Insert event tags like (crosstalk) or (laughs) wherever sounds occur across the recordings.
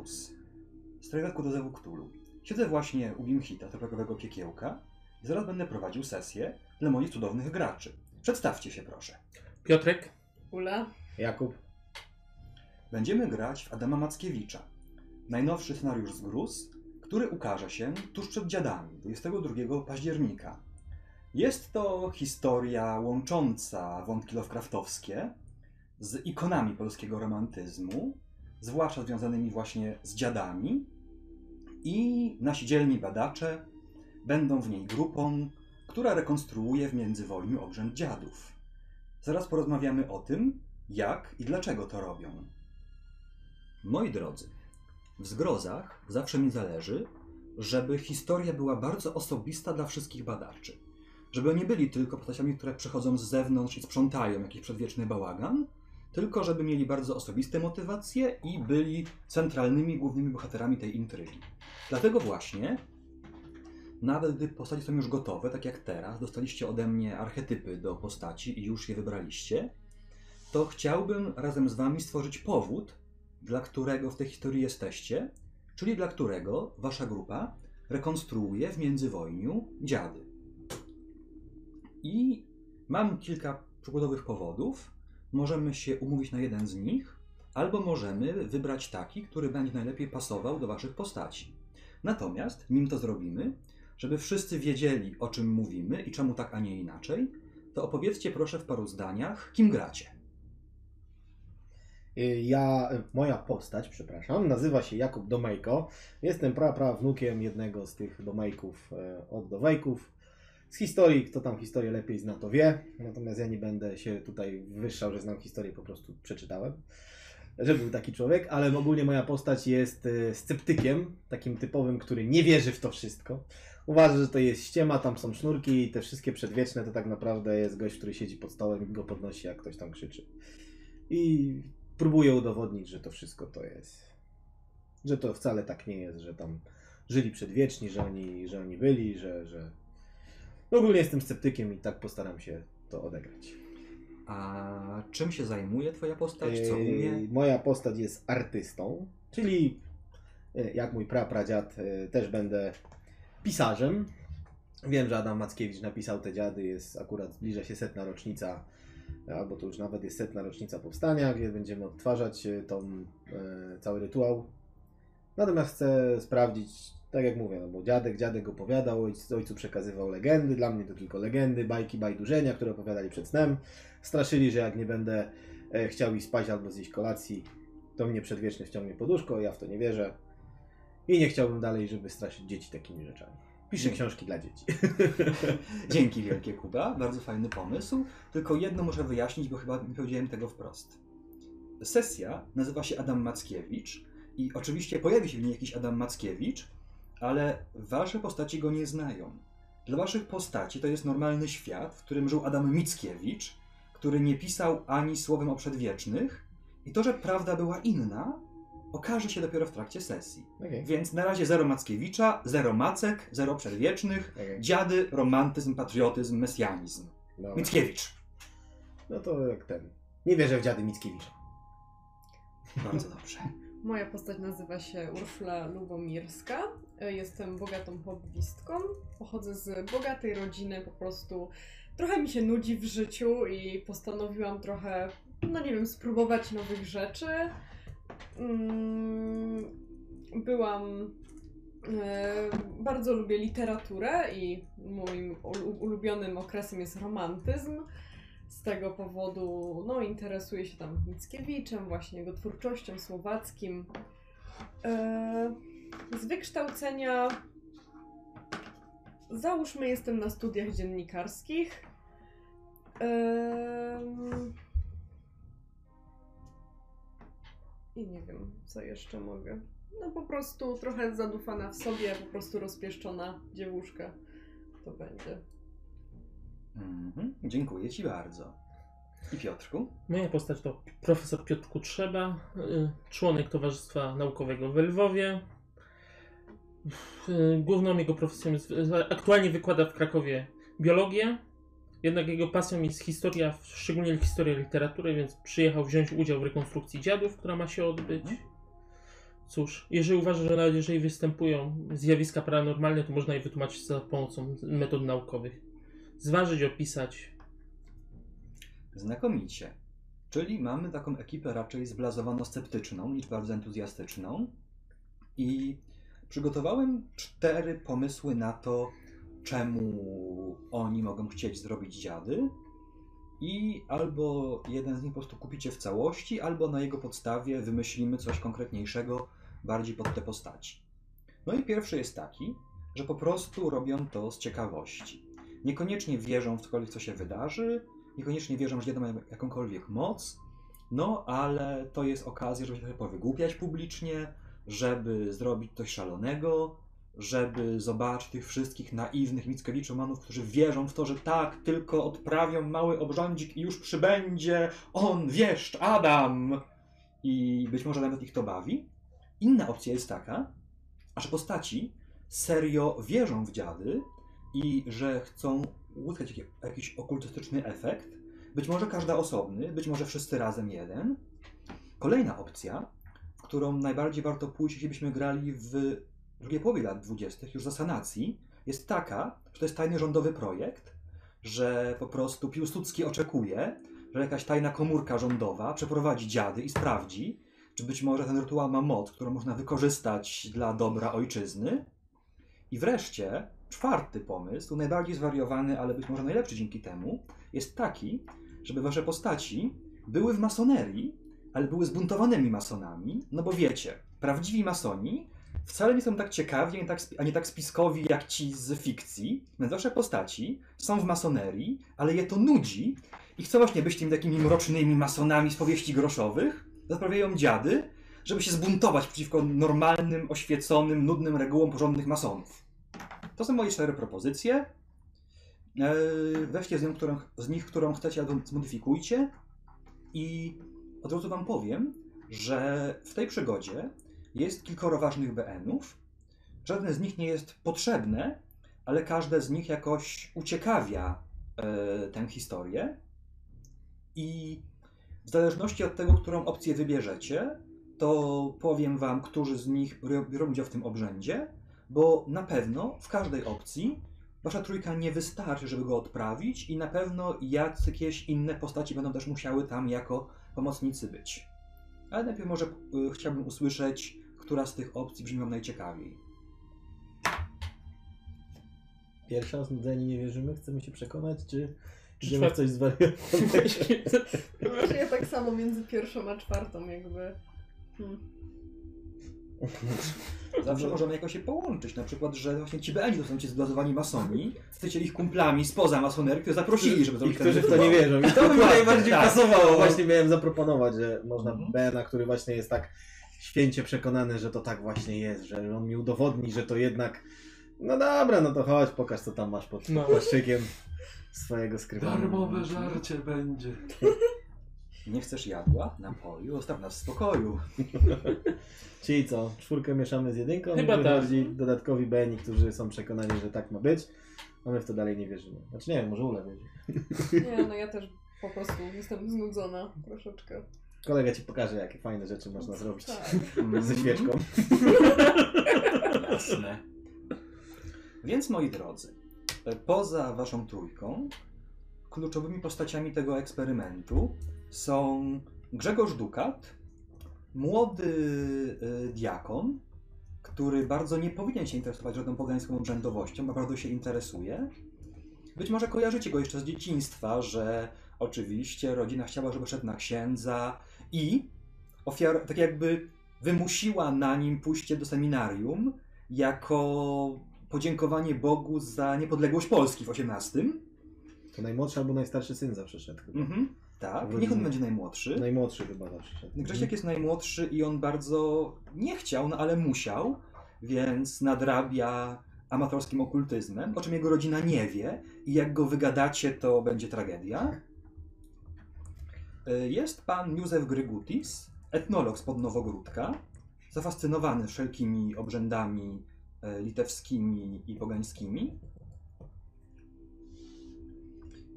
Koordynator z Strajewku do Zewu Ktulu. Siedzę właśnie u Gimhita, toprakowego piekiełka i zaraz będę prowadził sesję dla moich cudownych graczy. Przedstawcie się proszę. Piotrek, Ula. Jakub. Będziemy grać w Adama Mackiewicza, najnowszy scenariusz z GRUS, który ukaże się tuż przed dziadami, 22 października. Jest to historia łącząca wątki Lovecraftowskie z ikonami polskiego romantyzmu, zwłaszcza związanymi właśnie z dziadami. I nasi dzielni badacze będą w niej grupą, która rekonstruuje w międzywojniu obrzęd dziadów. Zaraz porozmawiamy o tym, jak i dlaczego to robią. Moi drodzy, w zgrozach zawsze mi zależy, żeby historia była bardzo osobista dla wszystkich badaczy. Żeby nie byli tylko postaciami, które przychodzą z zewnątrz i sprzątają jakiś przedwieczny bałagan, tylko żeby mieli bardzo osobiste motywacje i byli centralnymi, głównymi bohaterami tej intrygi. Dlatego właśnie, nawet gdy postaci są już gotowe, tak jak teraz, dostaliście ode mnie archetypy do postaci i już je wybraliście, to chciałbym razem z wami stworzyć powód, dla którego w tej historii jesteście, czyli dla którego wasza grupa rekonstruuje w międzywojniu dziady. I mam kilka przykładowych powodów. Możemy się umówić na jeden z nich, albo możemy wybrać taki, który będzie najlepiej pasował do waszych postaci. Natomiast, nim to zrobimy, żeby wszyscy wiedzieli, o czym mówimy i czemu tak, a nie inaczej, to opowiedzcie proszę w paru zdaniach, kim gracie. Y, Ja, y, moja postać, przepraszam, nazywa się Jakub Domejko. Jestem pra, pra wnukiem jednego z tych Domejków e, od Dowejków. Z historii, kto tam historię lepiej zna, to wie. Natomiast ja nie będę się tutaj wywyższał, że znam historię, po prostu przeczytałem. Że był taki człowiek, ale ogólnie moja postać jest e, sceptykiem, takim typowym, który nie wierzy w to wszystko. Uważa, że to jest ściema, tam są sznurki i te wszystkie przedwieczne to tak naprawdę jest gość, który siedzi pod stołem i go podnosi, jak ktoś tam krzyczy. I próbuje udowodnić, że to wszystko to jest. Że to wcale tak nie jest, że tam żyli przedwieczni, że oni, że oni byli, że, że. No ogólnie jestem sceptykiem i tak postaram się to odegrać. A czym się zajmuje twoja postać? Co umie? Moja postać jest artystą, czyli yy, jak mój prapradziad yy, też będę pisarzem. Wiem, że Adam Mackiewicz napisał te dziady, jest akurat zbliża się setna rocznica, albo to już nawet jest setna rocznica powstania, gdzie będziemy odtwarzać yy, tą, cały rytuał. Natomiast chcę sprawdzić, tak jak mówię, no bo dziadek, dziadek opowiadał, ojc, ojcu przekazywał legendy, dla mnie to tylko legendy, bajki, bajdurzenia, które opowiadali przed snem. Straszyli, że jak nie będę e, chciał iść spać albo zjeść kolacji, to mnie przedwieczny wciągnie poduszko, ja w to nie wierzę. I nie chciałbym dalej, żeby straszyć dzieci takimi rzeczami. Piszę Nie. książki dla dzieci. (laughs) Dzięki wielkie, Kuba. Bardzo fajny pomysł. Tylko jedno muszę wyjaśnić, bo chyba nie powiedziałem tego wprost. Sesja nazywa się Adam Mackiewicz i oczywiście pojawi się w niej jakiś Adam Mackiewicz, ale wasze postaci go nie znają. Dla waszych postaci to jest normalny świat, w którym żył Adam Mickiewicz, który nie pisał ani słowem o przedwiecznych i to, że prawda była inna, okaże się dopiero w trakcie sesji. Okej. Więc na razie zero Mackiewicza, zero Macek, zero przedwiecznych, Okej. Dziady, romantyzm, patriotyzm, mesjanizm. Dobra. Mickiewicz. No to jak ten. Nie wierzę w dziady Mickiewicza. Bardzo dobrze. Moja postać nazywa się Urszula Lubomirska. E, Jestem bogatą hobbystką. Pochodzę z bogatej rodziny, po prostu trochę mi się nudzi w życiu i postanowiłam trochę, no nie wiem, spróbować nowych rzeczy. Mm, Byłam. e, Bardzo lubię literaturę i moim ulu- ulubionym okresem jest romantyzm. Z tego powodu no, interesuję się tam Mickiewiczem, właśnie jego twórczością słowackim. E, z wykształcenia załóżmy jestem na studiach dziennikarskich. I nie wiem, co jeszcze mogę. No po prostu trochę zadufana w sobie, po prostu rozpieszczona dziewuszka. To będzie. Mhm. Dziękuję ci bardzo. I Piotrku? moja postać to profesor Piotr Kutrzeba, y, członek Towarzystwa Naukowego w Lwowie. Y, Główną jego profesją jest, aktualnie wykłada w Krakowie biologię. Jednak jego pasją jest historia, szczególnie historia literatury, więc przyjechał wziąć udział w rekonstrukcji dziadów, która ma się odbyć. Mhm. Cóż, jeżeli uważa, że nawet jeżeli występują zjawiska paranormalne, to można je wytłumaczyć za pomocą metod naukowych. Zważyć, opisać. Znakomicie. Czyli mamy taką ekipę raczej zblazowaną sceptyczną niż bardzo entuzjastyczną. I przygotowałem cztery pomysły na to, czemu oni mogą chcieć zrobić dziady. I albo jeden z nich po prostu kupicie w całości, albo na jego podstawie wymyślimy coś konkretniejszego, bardziej pod te postaci. No i pierwszy jest taki, że po prostu robią to z ciekawości. Niekoniecznie wierzą w cokolwiek, co się wydarzy, niekoniecznie wierzą, że dziady mają jakąkolwiek moc, no ale to jest okazja, żeby się powygłupiać publicznie, żeby zrobić coś szalonego, żeby zobaczyć tych wszystkich naiwnych Mickiewiczów-manów, którzy wierzą w to, że tak, tylko odprawią mały obrządzik i już przybędzie on, wieszcz, Adam! I być może nawet ich to bawi. Inna opcja jest taka, że postaci serio wierzą w dziady i że chcą uzyskać jakiś, okultystyczny efekt. Być może każda osobny, być może wszyscy razem jeden. Kolejna opcja, którą najbardziej warto pójść, jeśli byśmy grali w drugiej połowie lat 20., już za sanacji, jest taka, że to jest tajny rządowy projekt, że po prostu Piłsudski oczekuje, że jakaś tajna komórka rządowa przeprowadzi dziady i sprawdzi, czy być może ten rytuał ma moc, którą można wykorzystać dla dobra ojczyzny. I wreszcie czwarty pomysł, najbardziej zwariowany, ale być może najlepszy dzięki temu, jest taki, żeby wasze postaci były w masonerii, ale były zbuntowanymi masonami, no bo wiecie, prawdziwi masoni wcale nie są tak ciekawi, a nie tak, tak spiskowi jak ci z fikcji, wasze postaci są w masonerii, ale je to nudzi i chcą właśnie być tymi takimi mrocznymi masonami z powieści groszowych, zaprawiają dziady, żeby się zbuntować przeciwko normalnym, oświeconym, nudnym regułom porządnych masonów. To są moje cztery propozycje. Eee, Weźcie z, nią, którą, z nich, którą chcecie, albo zmodyfikujcie. I od razu Wam powiem, że w tej przygodzie jest kilkoro ważnych BN-ów. Żadne z nich nie jest potrzebne, ale każde z nich jakoś uciekawia e, tę historię. I w zależności od tego, którą opcję wybierzecie, to powiem Wam, którzy z nich biorą udział w tym obrzędzie, bo na pewno w każdej opcji Wasza trójka nie wystarczy, żeby go odprawić i na pewno jakieś inne postaci będą też musiały tam jako pomocnicy być. Ale najpierw może y, chciałbym usłyszeć, która z tych opcji brzmi Wam najciekawiej. Pierwsza, znudzeni nie wierzymy, chcemy się przekonać, czy idziemy w coś zwariować? (laughs) Właśnie ja tak samo między pierwszą a czwartą jakby. Hmm. (laughs) Zawsze możemy jakoś się połączyć, na przykład, że właśnie to są ci zblazowani masoni, chcecie ich kumplami spoza masonerii, którzy zaprosili, żeby I zrobić którzy ten w to nie wierzą. I To by (laughs) mi najbardziej pasowało. Właśnie miałem zaproponować, że można Mhm. Berna, który właśnie jest tak święcie przekonany, że to tak właśnie jest, że on mi udowodni, że to jednak no dobra, no to chodź, pokaż co tam masz pod No. płaszczykiem swojego skrywania. Darmowe żarcie będzie. (laughs) Nie chcesz jadła? Napoju? Zostaw nas w spokoju. (laughs) Czyli co, czwórkę mieszamy z jedynką, Chyba tak. dodatkowi Beni, którzy są przekonani, że tak ma być, a my w to dalej nie wierzymy. Znaczy nie wiem, może Ula wierzy. (laughs) Nie, no ja też po prostu jestem znudzona troszeczkę. Kolega ci pokaże, jakie fajne rzeczy można zrobić Tak. (laughs) ze świeczką. Jasne. Więc moi drodzy, e, poza waszą trójką, kluczowymi postaciami tego eksperymentu są Grzegorz Dukat, młody e, diakon, który bardzo nie powinien się interesować żadną pogańską obrzędowością, a bardzo się interesuje. Być może kojarzycie go jeszcze z dzieciństwa, że oczywiście rodzina chciała, żeby szedł na księdza i ofiar, tak jakby wymusiła na nim pójście do seminarium jako podziękowanie Bogu za niepodległość Polski w XVIII. To najmłodszy albo najstarszy syn zawsze szedł. Mhm. Tak, niech on będzie najmłodszy. Najmłodszy chyba zawsze. Grzesiek jest najmłodszy i on bardzo nie chciał, no ale musiał, więc nadrabia amatorskim okultyzmem, o czym jego rodzina nie wie i jak go wygadacie, to będzie tragedia. Y, Jest pan Józef Grygutis, etnolog spod Nowogródka, zafascynowany wszelkimi obrzędami y, litewskimi i pogańskimi.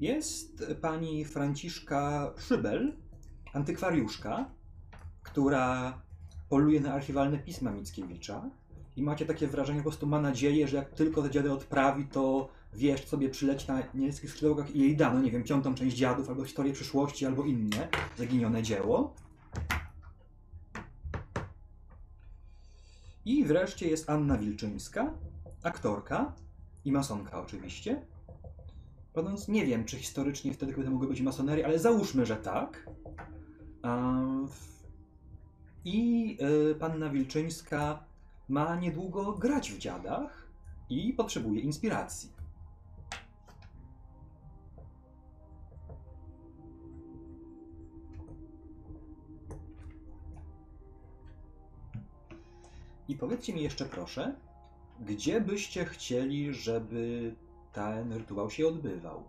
Jest pani Franciszka Szybel, antykwariuszka, która poluje na archiwalne pisma Mickiewicza i macie takie wrażenie, po prostu ma nadzieję, że jak tylko te dziady odprawi, to wiesz, sobie przyleci na niemieckich skrzydłach i jej da, no nie wiem, piątą część dziadów, albo historię przyszłości, albo inne zaginione dzieło. I wreszcie jest Anna Wilczyńska, aktorka i masonka oczywiście. Prawdąc, nie wiem, czy historycznie wtedy kobiety mogły być masonerii, ale załóżmy, że tak. I y, panna Wilczyńska ma niedługo grać w dziadach i potrzebuje inspiracji. I powiedzcie mi jeszcze proszę, gdzie byście chcieli, żeby ten rytuał się odbywał?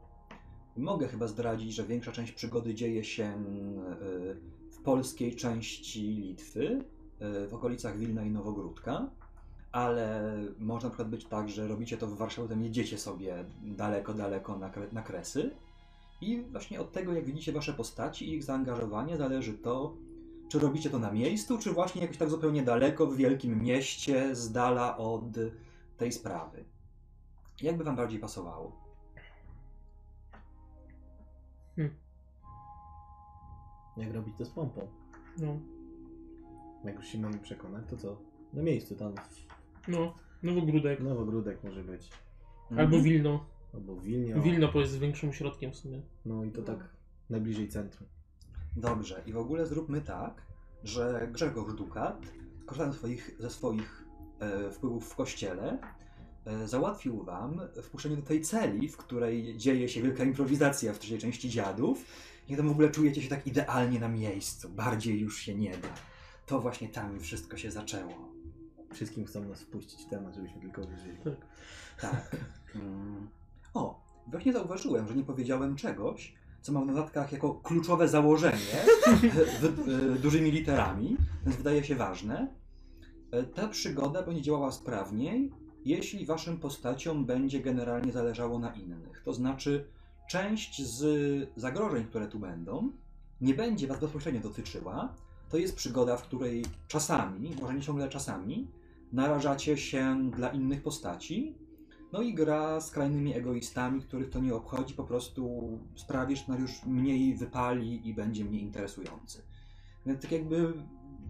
Mogę chyba zdradzić, że większa część przygody dzieje się y, w polskiej części Litwy, y, w okolicach Wilna i Nowogródka, ale może na przykład być tak, że robicie to w Warszawie, potem jedziecie sobie daleko, daleko na, na kresy i właśnie od tego, jak widzicie wasze postaci i ich zaangażowanie, zależy to, czy robicie to na miejscu, czy właśnie jakoś tak zupełnie daleko, w wielkim mieście, z dala od tej sprawy. Jak by wam bardziej pasowało? Jak robić to z pompą? No, Jak już się mamy przekonać, to co? Na miejscu, tam no, Nowogródek. Nowogródek może być. Albo Mhm. Wilno. Albo Wilnia. Wilno bo jest większym środkiem w sumie. No i to tak najbliżej centrum. Dobrze, i w ogóle zróbmy tak, że Grzegorz Dukat, korzystając swoich, ze swoich e, wpływów w kościele, załatwił wam wpuszczenie do tej celi, w której dzieje się wielka improwizacja w trzeciej części dziadów. I tam w ogóle czujecie się tak idealnie na miejscu, bardziej już się nie da. To właśnie tam wszystko się zaczęło. Wszystkim chcą nas wpuścić w temat, żebyśmy tylko wyżyli. Tak. Tak. Mm. O, właśnie zauważyłem, że nie powiedziałem czegoś, co mam w notatkach jako kluczowe założenie w, w, dużymi literami, więc wydaje się ważne. E, Ta przygoda będzie działała sprawniej, jeśli waszym postaciom będzie generalnie zależało na innych. To znaczy, część z zagrożeń, które tu będą, nie będzie was bezpośrednio dotyczyła. To jest przygoda, w której czasami, może nie ciągle czasami, narażacie się dla innych postaci, no i gra z skrajnymi egoistami, których to nie obchodzi, po prostu sprawi, że scenariusz mniej wypali i będzie mniej interesujący. Więc tak jakby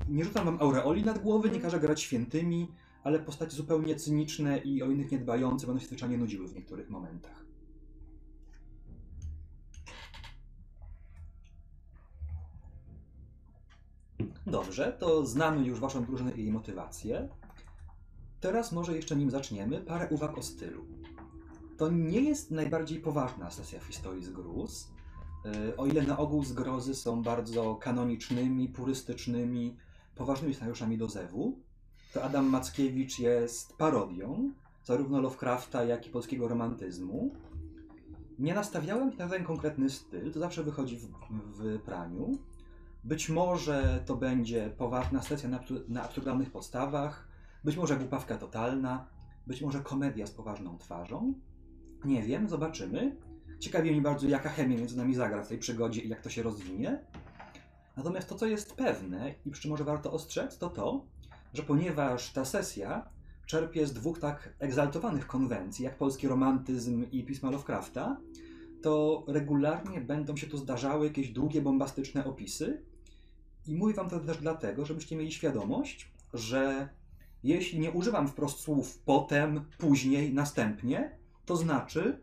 nie rzucam wam aureoli nad głowy, nie każę grać świętymi, ale postacie zupełnie cyniczne i o innych niedbające będą się zwyczajnie nudziły w niektórych momentach. Dobrze, to znamy już waszą drużynę i jej motywację. Teraz może jeszcze nim zaczniemy, parę uwag o stylu. To nie jest najbardziej poważna sesja historii zgruz. Yy, O ile na ogół zgrozy są bardzo kanonicznymi, purystycznymi, poważnymi scenariuszami do Zewu, to Adam Mackiewicz jest parodią zarówno Lovecrafta, jak i polskiego romantyzmu. Nie nastawiałem się na ten konkretny styl, to zawsze wychodzi w, w praniu. Być może to będzie poważna sesja na, na absurdalnych podstawach, być może głupawka totalna, być może komedia z poważną twarzą. Nie wiem, zobaczymy. Ciekawi mnie bardzo, jaka chemia między nami zagra w tej przygodzie i jak to się rozwinie. Natomiast to, co jest pewne i przy czym może warto ostrzec, to to, że ponieważ ta sesja czerpie z dwóch tak egzaltowanych konwencji, jak polski romantyzm i pisma Lovecrafta, to regularnie będą się tu zdarzały jakieś długie, bombastyczne opisy. I mówię wam to też dlatego, żebyście mieli świadomość, że jeśli nie używam wprost słów potem, później, następnie, to znaczy,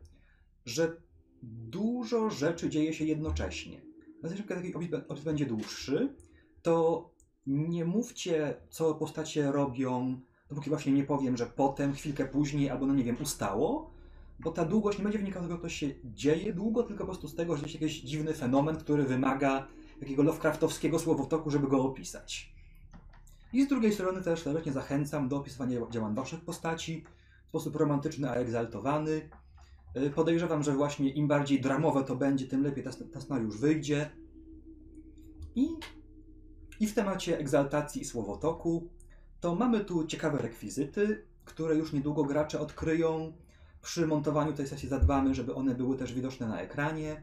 że dużo rzeczy dzieje się jednocześnie. Natomiast jeśli taki opis będzie dłuższy, to nie mówcie, co postacie robią, dopóki właśnie nie powiem, że potem, chwilkę później, albo no nie wiem, ustało, bo ta długość nie będzie wynikała z tego, co się dzieje długo, tylko po prostu z tego, że jest jakiś dziwny fenomen, który wymaga takiego Lovecraftowskiego słowotoku, żeby go opisać. I z drugiej strony też serdecznie zachęcam do opisywania działań waszych postaci w sposób romantyczny, a egzaltowany. Y, Podejrzewam, że właśnie im bardziej dramowe to będzie, tym lepiej ten scenariusz wyjdzie. I, I w temacie egzaltacji i słowotoku, to mamy tu ciekawe rekwizyty, które już niedługo gracze odkryją. przy montowaniu tej sesji zadbamy, żeby one były też widoczne na ekranie.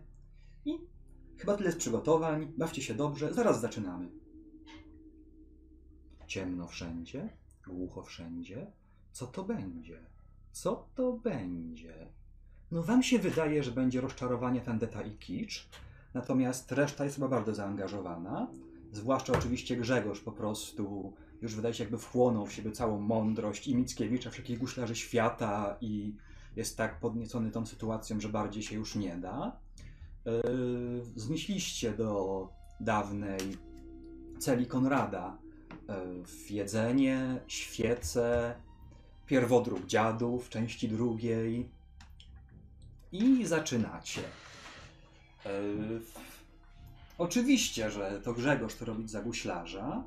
I chyba tyle z przygotowań. Bawcie się dobrze. Zaraz zaczynamy. Ciemno wszędzie, głucho wszędzie. Co to będzie? Co to będzie? No wam się wydaje, że będzie rozczarowanie, tandeta i kicz, natomiast reszta jest chyba bardzo zaangażowana. Zwłaszcza oczywiście Grzegorz po prostu już wydaje się jakby wchłonął w siebie całą mądrość i Mickiewicza, wszelkich guślarzy świata i jest tak podniecony tą sytuacją, że bardziej się już nie da. Yy, Znieśliście do dawnej celi Konrada yy, w jedzenie, świece, pierwodrób dziadów, części drugiej i zaczynacie. Oczywiście, że to Grzegorz to robić za guślarza.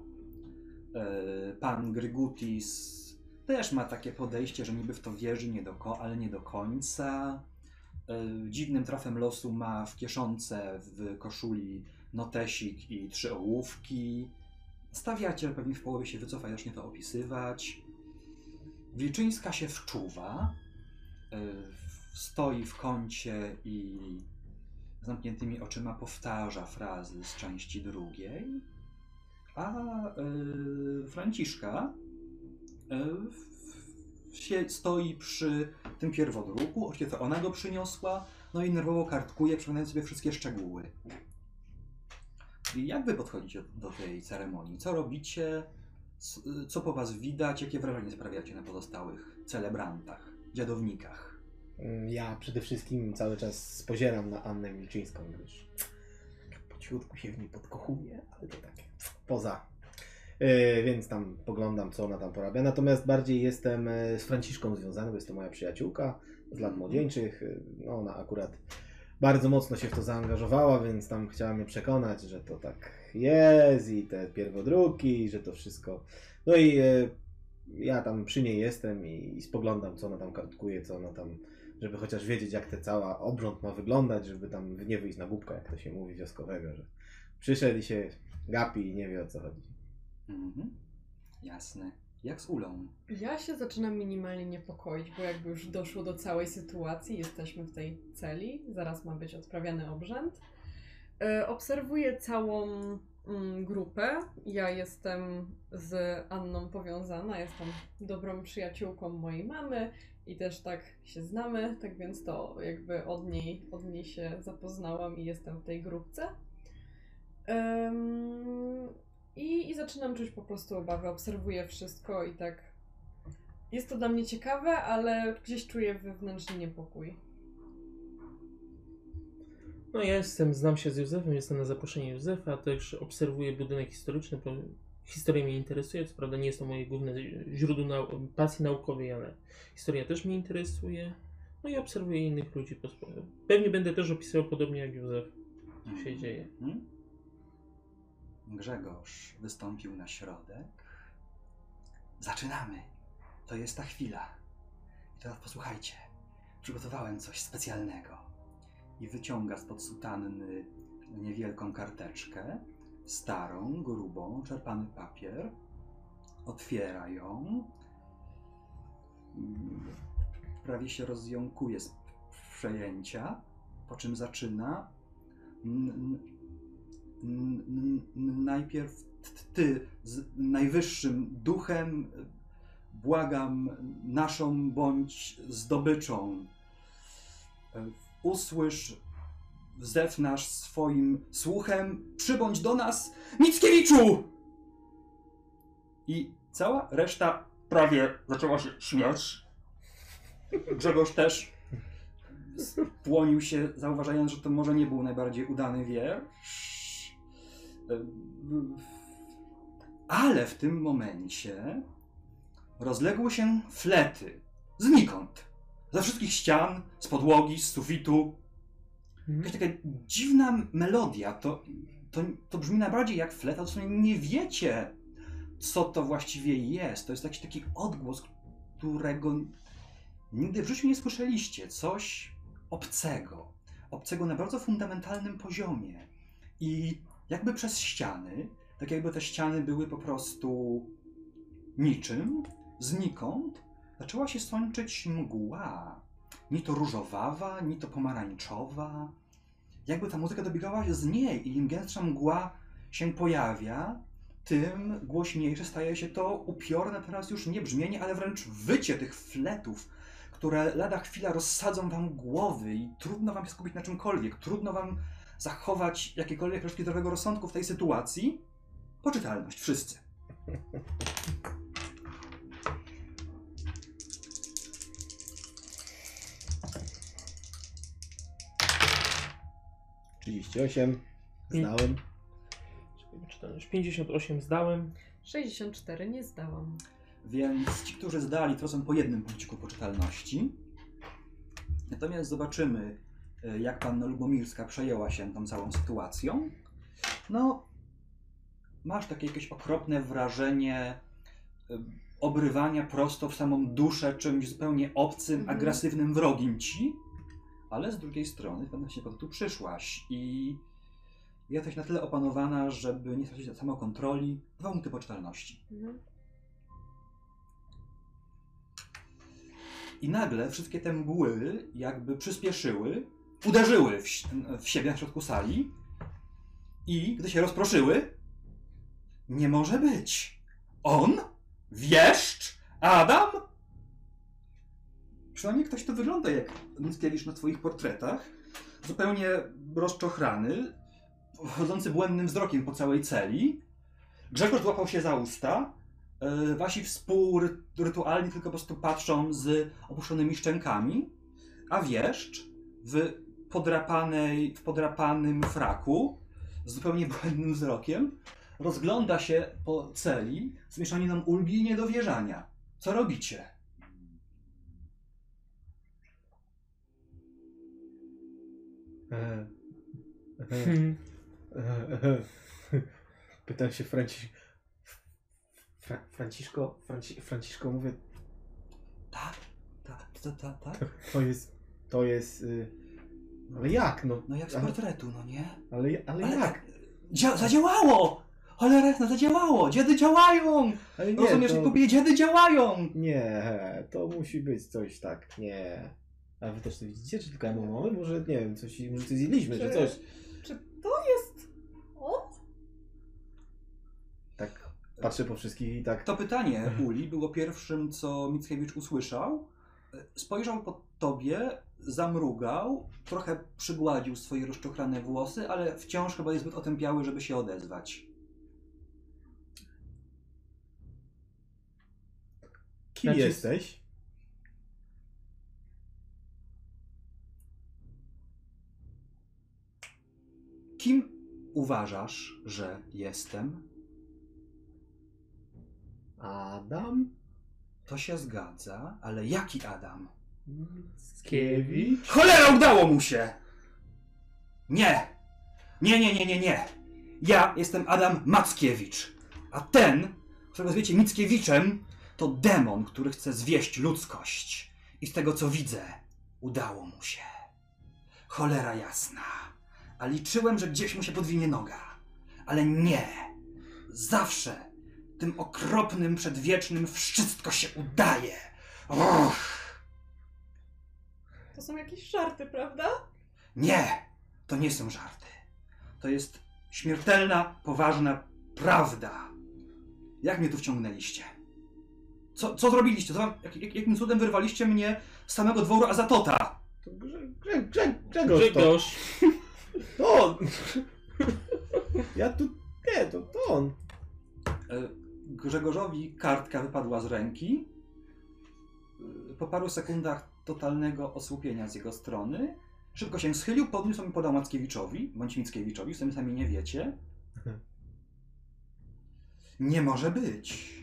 Yy, Pan Grygutis też ma takie podejście, że niby w to wierzy, nie do ale nie do końca. Yy, Dziwnym trafem losu ma w kieszonce w koszuli notesik i trzy ołówki. Stawiacie, ale pewnie w połowie się wycofa i zacznie to opisywać. Wilczyńska się wczuwa. Yy, Stoi w kącie i zamkniętymi oczyma powtarza frazy z części drugiej, a y, Franciszka y, się stoi przy tym pierwodruku, oczywiście to ona go przyniosła, no i nerwowo kartkuje, przypominając sobie wszystkie szczegóły. I jak wy podchodzicie do tej ceremonii? Co robicie? C- Co po was widać? Jakie wrażenie sprawiacie na pozostałych celebrantach, dziadownikach? Mm, Ja przede wszystkim cały czas spozieram na Annę Milczyńską, gdyż po cichutku się w niej podkochuję, ale to takie poza. Yy, więc tam poglądam, co ona tam porabia. Natomiast bardziej jestem e, z Franciszką związany, bo jest to moja przyjaciółka z lat młodzieńczych. Yy, No, ona akurat bardzo mocno się w to zaangażowała, więc tam chciała mnie przekonać, że to tak jest i te pierwodruki, że to wszystko. No i e, ja tam przy niej jestem i, i spoglądam, co ona tam kartkuje, co ona tam żeby chociaż wiedzieć, jak te cała obrząd ma wyglądać, żeby tam nie wyjść na głupka, jak to się mówi wioskowego, że przyszedł i się gapi i nie wie o co chodzi. Mhm. Jasne. Jak z Ulą? Ja się zaczynam minimalnie niepokoić, bo jakby już doszło do całej sytuacji, jesteśmy w tej celi, zaraz ma być odprawiany obrzęd. E, Obserwuję całą mm, grupę. Ja jestem z Anną powiązana, jestem dobrą przyjaciółką mojej mamy i też tak się znamy, tak więc to jakby od niej, od niej się zapoznałam i jestem w tej grupce. Em, i, I zaczynam czuć po prostu obawę, obserwuję wszystko i tak. Jest to dla mnie ciekawe, ale gdzieś czuję wewnętrzny niepokój. No ja jestem, znam się z Józefem, jestem na zaproszenie Józefa, też obserwuję budynek historyczny, historia mnie interesuje, co prawda nie jest to moje główne źródło nau- pasji naukowej, ale historia też mnie interesuje. No i obserwuję innych ludzi. Pewnie będę też opisywał podobnie jak Józef, co się dzieje. Mhm. Grzegorz wystąpił na środek. Zaczynamy. To jest ta chwila. I teraz posłuchajcie. Przygotowałem coś specjalnego. I wyciąga spod sutanny niewielką karteczkę. Starą, grubą, czerpany papier. Otwiera ją. Mm, Prawie się rozjąkuje z przejęcia. Po czym zaczyna. Najpierw ty z najwyższym duchem błagam naszą bądź zdobyczą. Y, Usłysz zew nasz swoim słuchem, przybądź do nas, Mickiewiczu! I cała reszta prawie zaczęła się śmiać. Grzegorz też płonił się, zauważając, że to może nie był najbardziej udany wiersz. Ale w tym momencie rozległy się flety. Znikąd. Ze wszystkich ścian, z podłogi, z sufitu. Jakaś taka dziwna melodia. To, to, to brzmi najbardziej jak flet, a dosłownie nie wiecie, co to właściwie jest. To jest jakiś taki odgłos, którego nigdy w życiu nie słyszeliście. Coś obcego. Obcego na bardzo fundamentalnym poziomie. I jakby przez ściany, tak jakby te ściany były po prostu niczym, znikąd, zaczęła się sączyć mgła. Ni to różowawa, ni to pomarańczowa. Jakby ta muzyka dobiegała z niej i im gęstsza mgła się pojawia, tym głośniejsze staje się to upiorne teraz już nie brzmienie, ale wręcz wycie tych fletów, które lada chwila rozsadzą wam głowy i trudno wam się skupić na czymkolwiek, trudno wam zachować jakiekolwiek resztki zdrowego rozsądku w tej sytuacji. Poczytalność, wszyscy. Trzydzieści osiem. Znałem. Czekaj, czytelność 58 zdałem. 64 nie zdałam. Więc ci, którzy zdali, to są po jednym punkciku poczytalności. Natomiast zobaczymy, e, jak panna Lubomirska przejęła się tą całą sytuacją. No, masz takie jakieś okropne wrażenie e, obrywania prosto w samą duszę czymś zupełnie obcym, Mhm. agresywnym wrogim ci, ale z drugiej strony się po to tu przyszłaś i jesteś na tyle opanowana, żeby nie stracić samokontroli. Dwa punkty poczytalności. Mhm. I nagle wszystkie te mgły jakby przyspieszyły, uderzyły w, w siebie na środku sali i gdy się rozproszyły, nie może być. On? Wieszcz? Adam? Przynajmniej ktoś tu wygląda jak Mickiewicz na swoich portretach. Zupełnie rozczochrany, chodzący błędnym wzrokiem po całej celi. Grzegorz złapał się za usta. E, Wasi współrytualni tylko po prostu patrzą z opuszczonymi szczękami, a wieszcz w podrapanej, w podrapanym fraku, z zupełnie błędnym wzrokiem, rozgląda się po celi z mieszaniną ulgi i niedowierzania. Co robicie? Pytam się. Fra... Franciszko, Franci... Franciszko, mówię, Tak, tak, tak, tak, tak. to jest, to jest, y... ale jak, no, No jak z ale, portretu, no nie? ale, ale Ale jak? tak, dzia- zadziałało! Cholera jasna, zadziałało! Dziady działają! Ale nie, Rozumiesz, to... Jakubie, dziady działają! Nie, to musi być coś tak, nie. A wy też to widzicie, czy tylko ja mamy? Może, nie wiem, coś, może coś zjedliśmy, czy Czy- coś. Czy to jest on? Tak, patrzę po wszystkich i tak, To pytanie Uli było pierwszym, co Mickiewicz usłyszał. Spojrzał po tobie, zamrugał, trochę przygładził swoje rozczochrane włosy, ale wciąż chyba jest zbyt otępiały, żeby się odezwać. kim Znaczy- jesteś? Kim uważasz, że jestem? Adam? To się zgadza, ale jaki Adam? Mickiewicz. Cholera, udało mu się! Nie! Nie, nie, nie, nie, nie! Ja jestem Adam Mackiewicz, a ten, którego zwiecie Mickiewiczem, to demon, który chce zwieść ludzkość. I z tego co widzę, udało mu się. Cholera jasna. A liczyłem, że gdzieś mu się podwinie noga. Ale nie! Zawsze tym okropnym, przedwiecznym wszystko się udaje. Och! To są jakieś żarty, prawda? Nie, to nie są żarty. To jest śmiertelna, poważna prawda. Jak mnie tu wciągnęliście? Co, co zrobiliście? Co wam, jak, jak, jakim cudem wyrwaliście mnie z samego dworu Azatota? To Grze, Grze, Grze, Grzegorz, to, Grzegorz. To on. (laughs) Ja tu, nie, to, to on. E, Grzegorzowi kartka wypadła z ręki. E, Po paru sekundach totalnego osłupienia z jego strony szybko się schylił, podniósł i podał Mackiewiczowi, bądź Mickiewiczowi, sami sami nie wiecie. Nie może być.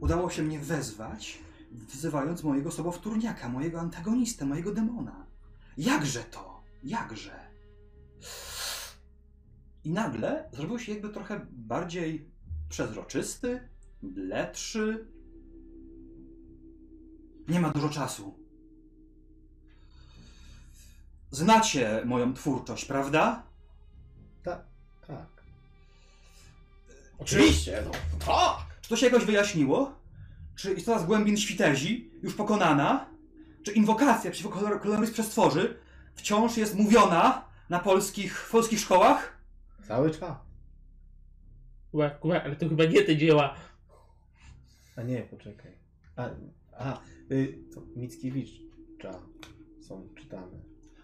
Udało się mnie wezwać, wzywając mojego sobowtórniaka, mojego antagonistę, mojego demona. Jakże to? Jakże? I nagle zrobił się jakby trochę bardziej przezroczysty, bledszy. Nie ma dużo czasu. Znacie moją twórczość, prawda? Tak, tak. Oczywiście, no. Tak. Czy to się jakoś wyjaśniło? Czy istota z głębin świtezi, już pokonana, czy inwokacja przeciwko kolor- kolorowi z przestworzy wciąż jest mówiona na polskich, w polskich szkołach? Cały czas. Kuba, Kuba, ale to chyba nie te dzieła. A nie, poczekaj. A, a y, to Mickiewicza są czytane.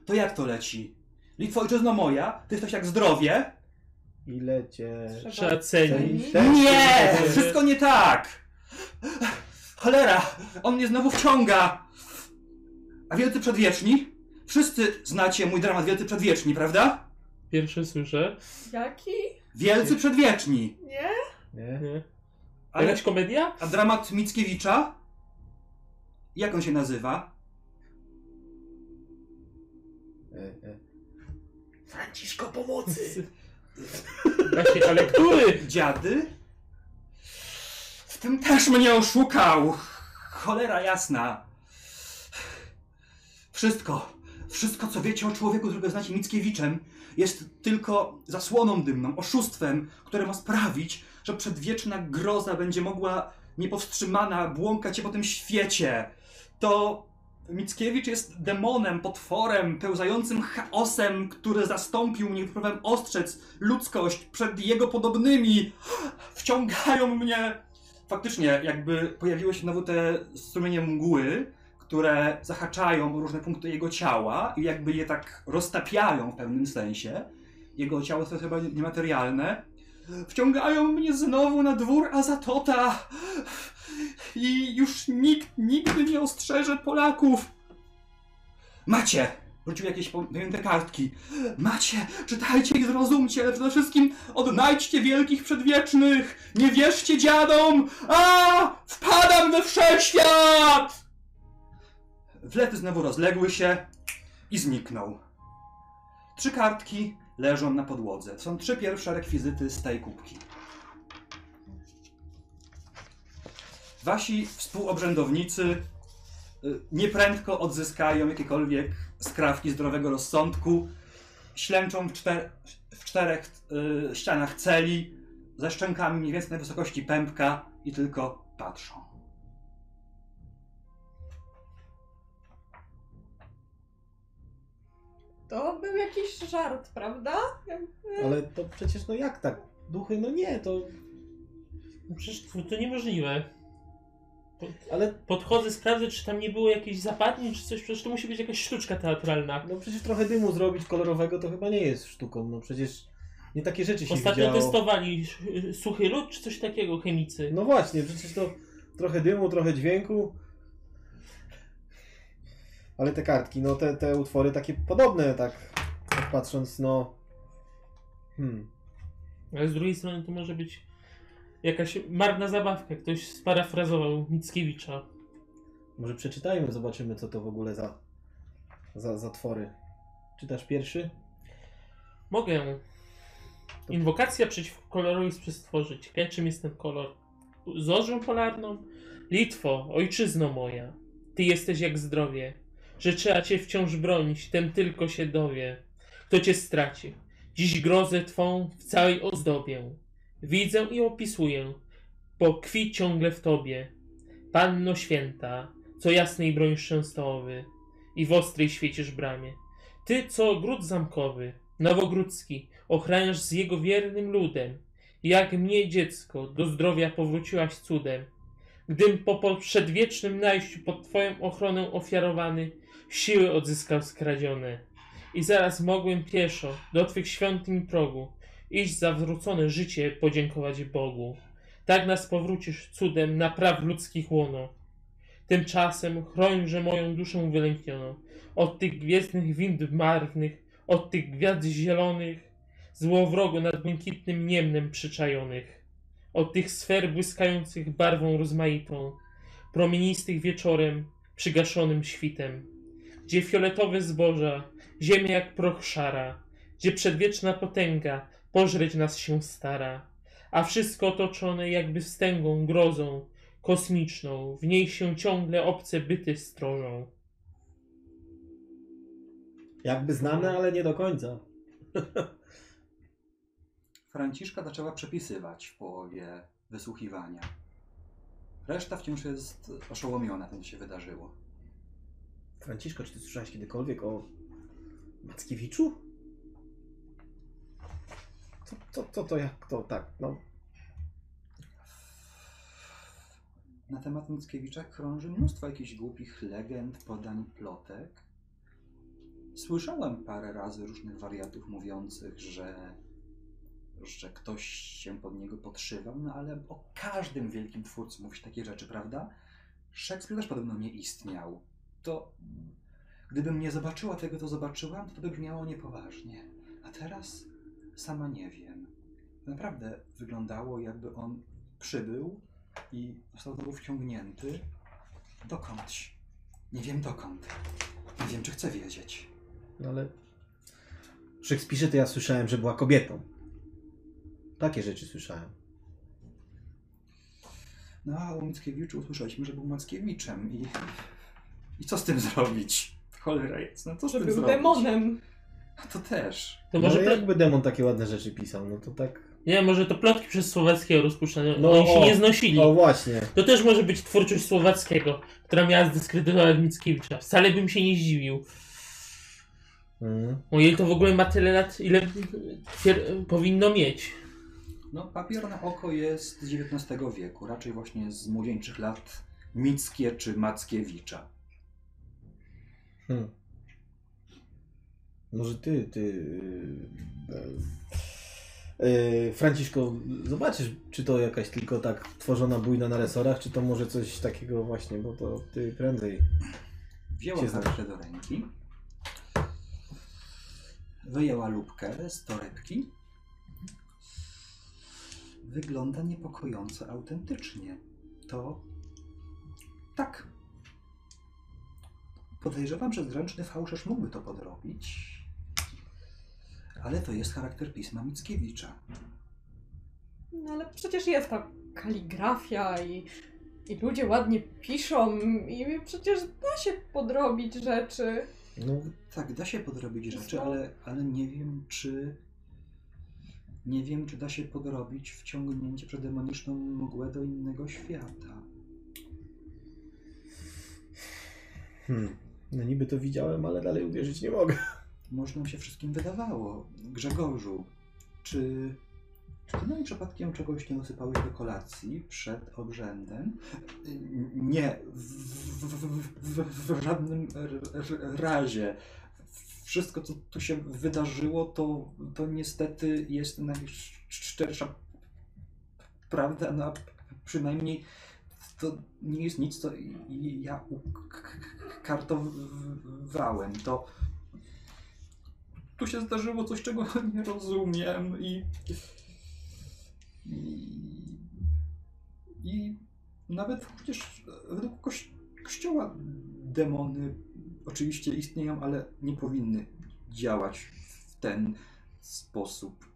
To jak to leci? Litwo ojczyzno moja, ty jesteś jak zdrowie? Ile cię... Trzeba cenić. Nie! Wszystko nie tak! Cholera! On mnie znowu wciąga! A Wielcy Przedwieczni? Wszyscy znacie mój dramat Wielcy Przedwieczni, prawda? Pierwsze słyszę. Jaki? Wielcy Przedwieczni! Nie? Nie? Nie. Ale, Jakaś komedia? a dramat Mickiewicza? Jak on się nazywa? E, e. Franciszko pomocy! (laughs) Właśnie, ale który? Dziady? W tym też mnie oszukał! Cholera jasna! Wszystko, wszystko co wiecie o człowieku, którego znacie Mickiewiczem, jest tylko zasłoną dymną, oszustwem, które ma sprawić, że przedwieczna groza będzie mogła niepowstrzymana błąkać się po tym świecie. To Mickiewicz jest demonem, potworem, pełzającym chaosem, który zastąpił mnie, próbowałem ostrzec ludzkość przed jego podobnymi. Wciągają mnie. Faktycznie, jakby pojawiły się znowu te strumienie mgły, które zahaczają różne punkty jego ciała i jakby je tak roztapiają w pewnym sensie. Jego ciało jest chyba niematerialne. Wciągają mnie znowu na dwór Azatota. I już nikt nigdy nie ostrzeże Polaków. Macie! Wróciły jakieś pamiętne kartki. Macie! Czytajcie i zrozumcie, ale przede wszystkim odnajdźcie wielkich przedwiecznych! Nie wierzcie dziadom! A! Wpadam we wszechświat! Wlety znowu rozległy się i zniknął. Trzy kartki leżą na podłodze. Są trzy pierwsze rekwizyty z tej kubki. Wasi współobrzędownicy y, nieprędko odzyskają jakiekolwiek skrawki zdrowego rozsądku, ślęczą w, czter w czterech y, ścianach celi, ze szczękami mniej więcej na wysokości pępka i tylko patrzą. To był jakiś żart, prawda? Ale to przecież no jak tak? Duchy, no nie, to... No Przecież to, niemożliwe. Ale Podchodzę, sprawdzę, czy tam nie było jakiejś zapadni, czy coś. Przecież to musi być jakaś sztuczka teatralna. no przecież trochę dymu zrobić kolorowego to chyba nie jest sztuką, no przecież nie takie rzeczy się Ostatnio widziało. testowali suchy lód, czy coś takiego, chemicy. No właśnie, przecież to trochę dymu, trochę dźwięku. Ale te kartki, no te, te utwory takie podobne, tak, tak patrząc, no... Hmm. Ale z drugiej strony to może być jakaś marna zabawka. Ktoś sparafrazował Mickiewicza. Może przeczytajmy, zobaczymy co to w ogóle za, za, za twory. Czytasz pierwszy? Mogę. Inwokacja przeciwko kolorowi z przestworzy. Ciekawe, czym jest ten kolor. Zorzą polarną? Litwo, ojczyzno moja, ty jesteś jak zdrowie, że trzeba cię wciąż bronić, tem tylko się dowie. Kto cię straci? Dziś grozę twą w całej ozdobie. Widzę i opisuję, bo kwi ciągle w tobie. Panno święta, co jasnej bronisz częstowy i w ostrej świecisz bramie. Ty, co gród zamkowy, nowogródzki, ochraniasz z jego wiernym ludem. Jak mnie, dziecko, do zdrowia powróciłaś cudem. Gdym po przedwiecznym najściu pod twoją ochronę ofiarowany, siły odzyskał skradzione. I zaraz mogłem pieszo do twych świątyń progu iść za wrócone życie podziękować Bogu. Tak nas powrócisz cudem na praw ludzkich łono. Tymczasem chrońże moją duszę wylęknioną od tych gwiezdnych wind marnych, od tych gwiazd zielonych, złowrogo nad błękitnym niemnem przyczajonych, od tych sfer błyskających barwą rozmaitą, promienistych wieczorem, przygaszonym świtem, gdzie fioletowe zboża, ziemia jak proch szara, gdzie przedwieczna potęga pożreć nas się stara, a wszystko otoczone jakby wstęgą, grozą, kosmiczną, w niej się ciągle obce byty strożą. Jakby znane, ale nie do końca. (laughs) Franciszka zaczęła przepisywać w połowie wysłuchiwania. Reszta wciąż jest oszołomiona tym, co się wydarzyło. Franciszko, czy ty słyszałeś kiedykolwiek o Mackiewiczu? Co, co, co to jak to tak, no. Na temat Mickiewicza krąży mnóstwo jakichś głupich legend, podań, plotek. Słyszałem parę razy różnych wariatów mówiących, że, że ktoś się pod niego podszywał, no ale o każdym wielkim twórcy mówi się takie rzeczy, prawda? Szekspir też podobno nie istniał. To gdybym nie zobaczyła tego, co zobaczyłam, to by brzmiało niepoważnie. A teraz sama nie wiem. Naprawdę wyglądało, jakby on przybył i został znowu wciągnięty dokądś. Nie wiem dokąd. Nie wiem, czy chcę wiedzieć. No ale w Szekspirze to ja słyszałem, że była kobietą. Takie rzeczy słyszałem. No, a o Mickiewiczu usłyszeliśmy, że był Mackiewiczem i... I co z tym zrobić? Cholera jest, no co z Że tym był zrobić? demonem. A to też. To No może ale plo- jakby demon takie ładne rzeczy pisał, no to tak. Nie, może to plotki przez Słowackiego rozpuszczane. No, Oni się o. nie znosili. O właśnie. To też może być twórczość Słowackiego, która miała zdyskredytować Mickiewicza. Wcale bym się nie zdziwił. Mhm. O ile to w ogóle ma tyle lat, ile pier- powinno mieć. No, papier na oko jest z XIX wieku, raczej właśnie z młodzieńczych lat Mickie czy Mackiewicza. Hmm. Może ty, ty. Yy, yy, Franciszko, zobaczysz, czy to jakaś tylko tak tworzona bójna na resorach, czy to może coś takiego właśnie, bo to ty prędzej. Wzięła kartę do ręki, wyjęła lubkę z torebki. Wygląda niepokojąco autentycznie. To tak. Podejrzewam, że zręczny fałszerz mógłby to podrobić, ale to jest charakter pisma Mickiewicza. No ale przecież jest ta kaligrafia i, i ludzie ładnie piszą i przecież da się podrobić rzeczy. No, Tak, da się podrobić rzeczy, ale, ale nie wiem, czy. Nie wiem, czy da się podrobić wciągnięcie przez demoniczną mgłę do innego świata. hmm. No niby to widziałem, ale dalej uwierzyć nie mogę. Może nam się wszystkim wydawało. Grzegorzu, czy. Czy ty nam przypadkiem czegoś nie dosypałeś do kolacji przed obrzędem? Nie, w, w, w, w żadnym razie. Wszystko, co tu się wydarzyło, to, to niestety jest najszczersza prawda, no, przynajmniej to nie jest nic, co ja ukartowałem. To tu się zdarzyło coś, czego (laughs) nie rozumiem i i, i nawet przecież według koś, kościoła demony oczywiście istnieją, ale nie powinny działać w ten sposób.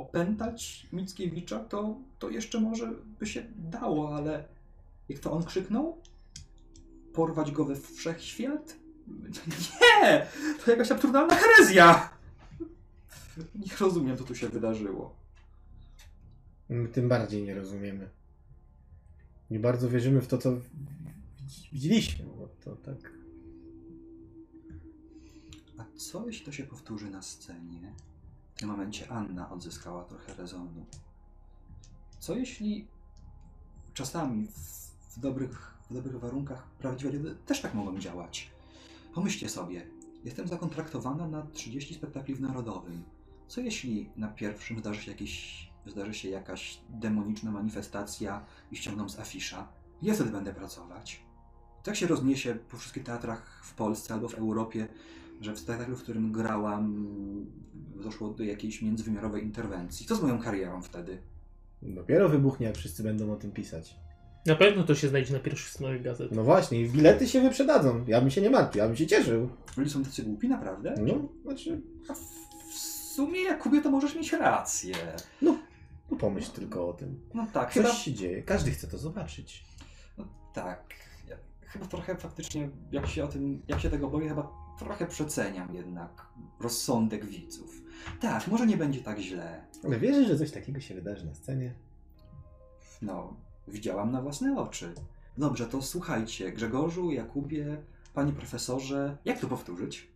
Opętać Mickiewicza to, to jeszcze może by się dało, ale jak to on krzyknął? Porwać go we wszechświat? Nie! To jakaś absurdalna herezja! Nie rozumiem, co tu się wydarzyło. My tym bardziej nie rozumiemy. Nie bardzo wierzymy w to, co widz- widzieliśmy. Bo to tak. A co jeśli to się powtórzy na scenie? Tym momencie Anna odzyskała trochę rezonu. Co jeśli czasami w, w, dobrych, w dobrych warunkach prawdziwe ludy też tak mogą działać? Pomyślcie sobie, jestem zakontraktowana na 30 spektakli w Narodowym. Co jeśli na pierwszym zdarzy się, jakiś, zdarzy się jakaś demoniczna manifestacja i ściągną z afisza? Ja wtedy będę pracować. Tak się rozniesie po wszystkich teatrach w Polsce albo w Europie, że w spektaklu, w którym grałam, doszło do jakiejś międzywymiarowej interwencji. Co z moją karierą wtedy? Dopiero wybuchnie, jak wszyscy będą o tym pisać. Na pewno to się znajdzie na pierwszych stronach gazet. No właśnie, i bilety się wyprzedadzą. Ja bym się nie martwił, ja bym się cieszył. Ludzie są tacy głupi, naprawdę? No, znaczy, A w, w sumie, Jakubie, to możesz mieć rację. no pomyśl tylko o tym. No tak, Coś chyba... się dzieje, każdy chce to zobaczyć. No tak. Ja, chyba trochę faktycznie, jak się o tym, jak się tego boję, chyba trochę przeceniam jednak rozsądek widzów. Tak, może nie będzie tak źle. Ale wierzysz, że coś takiego się wydarzy na scenie? No, widziałam na własne oczy. Dobrze, to słuchajcie, Grzegorzu, Jakubie, panie profesorze, jak to powtórzyć?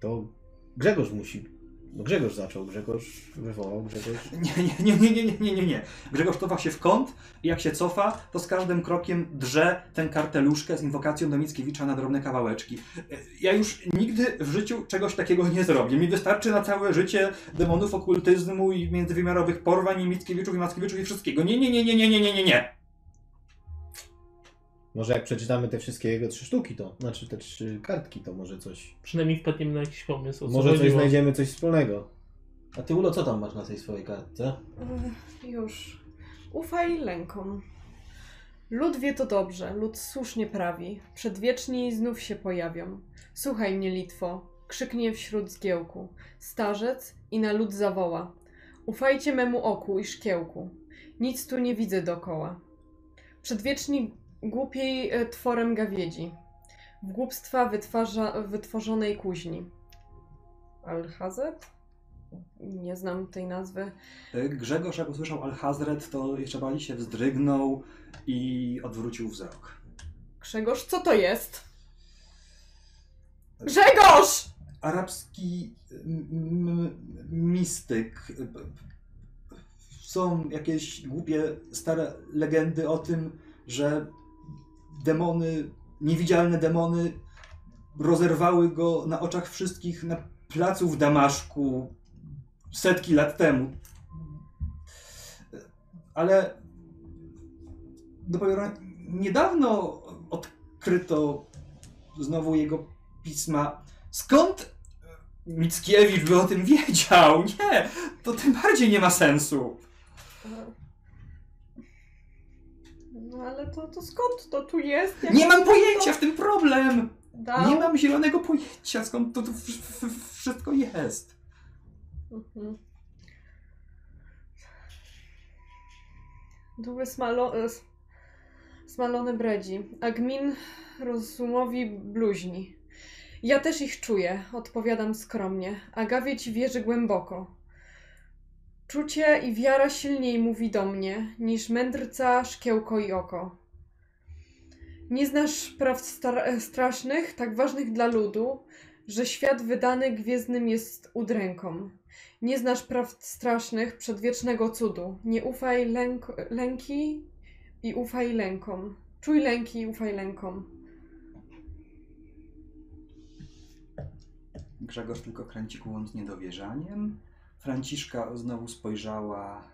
To Grzegorz musi. No Grzegorz zaczął, Grzegorz wywołał, Grzegorz. Nie, nie, nie, nie, nie, nie, nie, nie. Grzegorz cofa się w kąt i jak się cofa, to z każdym krokiem drze tę karteluszkę z inwokacją do Mickiewicza na drobne kawałeczki. E, Ja już nigdy w życiu czegoś takiego nie zrobię. Mi wystarczy na całe życie demonów okultyzmu i międzywymiarowych porwań i Mickiewiczów i Mackiewiczów i wszystkiego. Nie, nie, nie, nie, nie, nie, nie, nie, nie. Może jak przeczytamy te wszystkie jego trzy sztuki, to znaczy te trzy kartki, to może coś. Przynajmniej wpadniemy na jakiś pomysł. O co Może coś chodziło. znajdziemy coś wspólnego. A ty Ulo, co tam masz na tej swojej kartce? Ech, Już. Ufaj lękom. Lud wie to dobrze, lud słusznie prawi. Przedwieczni znów się pojawią. Słuchaj mnie, Litwo, krzyknie wśród zgiełku. Starzec i na lud zawoła. Ufajcie memu oku i szkiełku. Nic tu nie widzę dokoła. Przedwieczni głupiej e, tworem gawiedzi. W głupstwa wytwarza, wytworzonej kuźni. Alhazet? Nie znam tej nazwy. E, Grzegorz, jak usłyszał Alhazred, to jeszcze bardziej się wzdrygnął i odwrócił wzrok. Grzegorz, co to jest? Grzegorz! arabski mistyk. Są jakieś głupie, stare legendy o tym, że demony, niewidzialne demony rozerwały go na oczach wszystkich na placu w Damaszku setki lat temu. Ale dopiero niedawno odkryto znowu jego pisma. Skąd Mickiewicz by o tym wiedział? Nie, to tym bardziej nie ma sensu. No ale to, to skąd to tu jest? Jak Nie mam to- pojęcia, w tym problem. Dał? Nie mam zielonego pojęcia, skąd to w- wszystko jest. Mhm. Dłuby smalo... e, s- smalony bredzi, a gmin rozumowi bluźni. Ja też ich czuję, odpowiadam skromnie, a gawieć wierzy głęboko. Czucie i wiara silniej mówi do mnie, niż mędrca, szkiełko i oko. Nie znasz praw star- strasznych, tak ważnych dla ludu, że świat wydany gwiezdnym jest udręką. Nie znasz praw strasznych przedwiecznego cudu. Nie ufaj lęk, lęki i ufaj lękom. Czuj lęki i ufaj lękom. Grzegorz tylko kręci głową z niedowierzaniem. Franciszka znowu spojrzała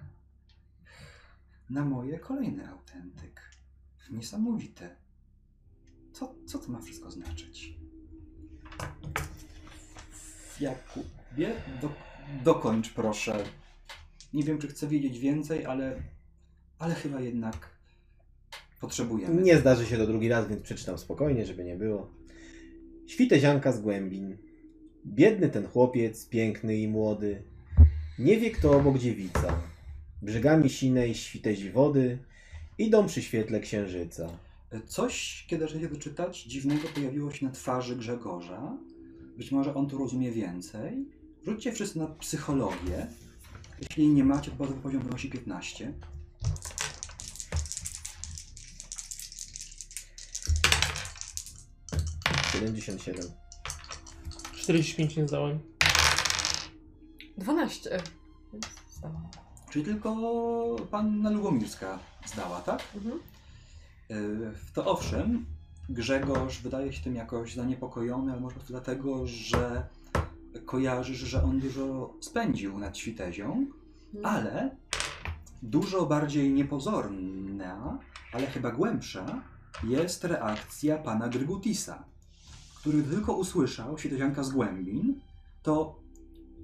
na moje kolejny autentyk. Niesamowite. Co, co to ma wszystko znaczyć? Jakubie, do, dokończ proszę. Nie wiem, czy chcę wiedzieć więcej, ale, ale chyba jednak potrzebujemy. Nie zdarzy się to drugi raz, więc przeczytam spokojnie, żeby nie było. Świte zianka z głębin. Biedny ten chłopiec, piękny i młody. Nie wie kto obok dziewica. Brzegami sinej świtezi wody. Idą przy świetle księżyca. Coś, kiedy zaczęliście to czytać, dziwnego pojawiło się na twarzy Grzegorza. Być może on tu rozumie więcej. Rzućcie wszyscy na psychologię. Jeśli nie macie, to bazowy poziom wynosi 15. Siedemdziesiąt siedem. 45 nie zdałem. 12. Więc zdałam. Czyli tylko panna Lubomirska zdała, tak? Mhm. Yy, To owszem, Grzegorz wydaje się tym jakoś zaniepokojony, ale może dlatego, że kojarzysz, że on dużo spędził nad Świtezią, ale dużo bardziej niepozorna, ale chyba głębsza jest reakcja pana Grygutisa, który gdy tylko usłyszał Świtezianka z głębin, to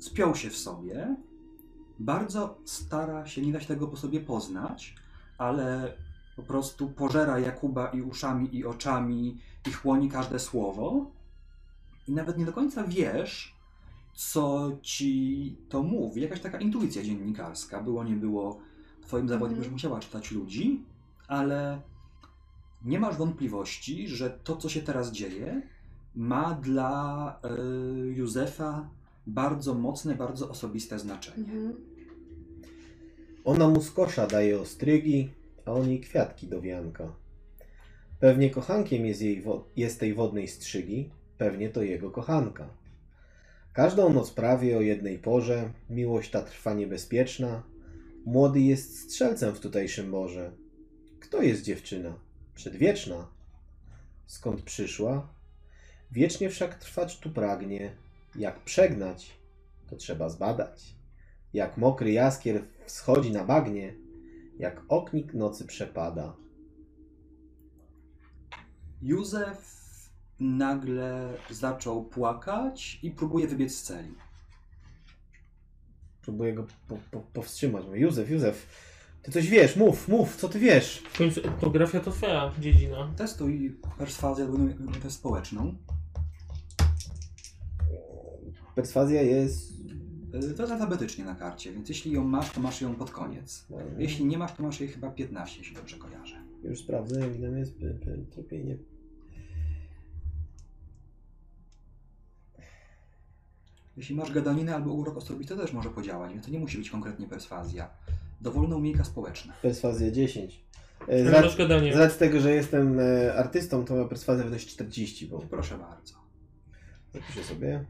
spiął się w sobie, bardzo stara się nie dać tego po sobie poznać, ale po prostu pożera Jakuba i uszami, i oczami, i chłoni każde słowo. I nawet nie do końca wiesz, co ci to mówi. Jakaś taka intuicja dziennikarska. Było, nie było. Twoim zawodem Mhm. już musiała czytać ludzi, ale nie masz wątpliwości, że to, co się teraz dzieje, ma dla y, Józefa bardzo mocne, bardzo osobiste znaczenie. Mhm. Ona mu z kosza daje ostrygi, a on jej kwiatki do wianka. Pewnie kochankiem jest, jej wo- jest tej wodnej strzygi, pewnie to jego kochanka. Każdą noc prawie o jednej porze, miłość ta trwa niebezpieczna. Młody jest strzelcem w tutejszym morze. Kto jest dziewczyna? Przedwieczna. Skąd przyszła? Wiecznie wszak trwać tu pragnie. Jak przegnać, to trzeba zbadać. Jak mokry jaskier wschodzi na bagnie, jak oknik nocy przepada. Józef nagle zaczął płakać i próbuje wybiec z celi. Próbuję go po, po, powstrzymać. Mówię, Józef, Józef, ty coś wiesz, mów, mów, co ty wiesz? W końcu etnografia to twoja dziedzina. Testuj perswazję społeczną. Perswazja jest... Y, To jest alfabetycznie na karcie, więc jeśli ją masz, to masz ją pod koniec. no, Jeśli nie masz, to masz jej chyba 15, jeśli dobrze kojarzę. Już sprawdzę, ile jest p- p- tropienie. Jeśli masz gadaninę albo urok osobisty, to też może podziałać, więc to nie musi być konkretnie perswazja. Dowolna umiejka społeczna. Perswazja 10. E, Z, z racji tego, że jestem e, artystą, to ma perswazja wynosi 40, bo Proszę bardzo. zapiszę sobie.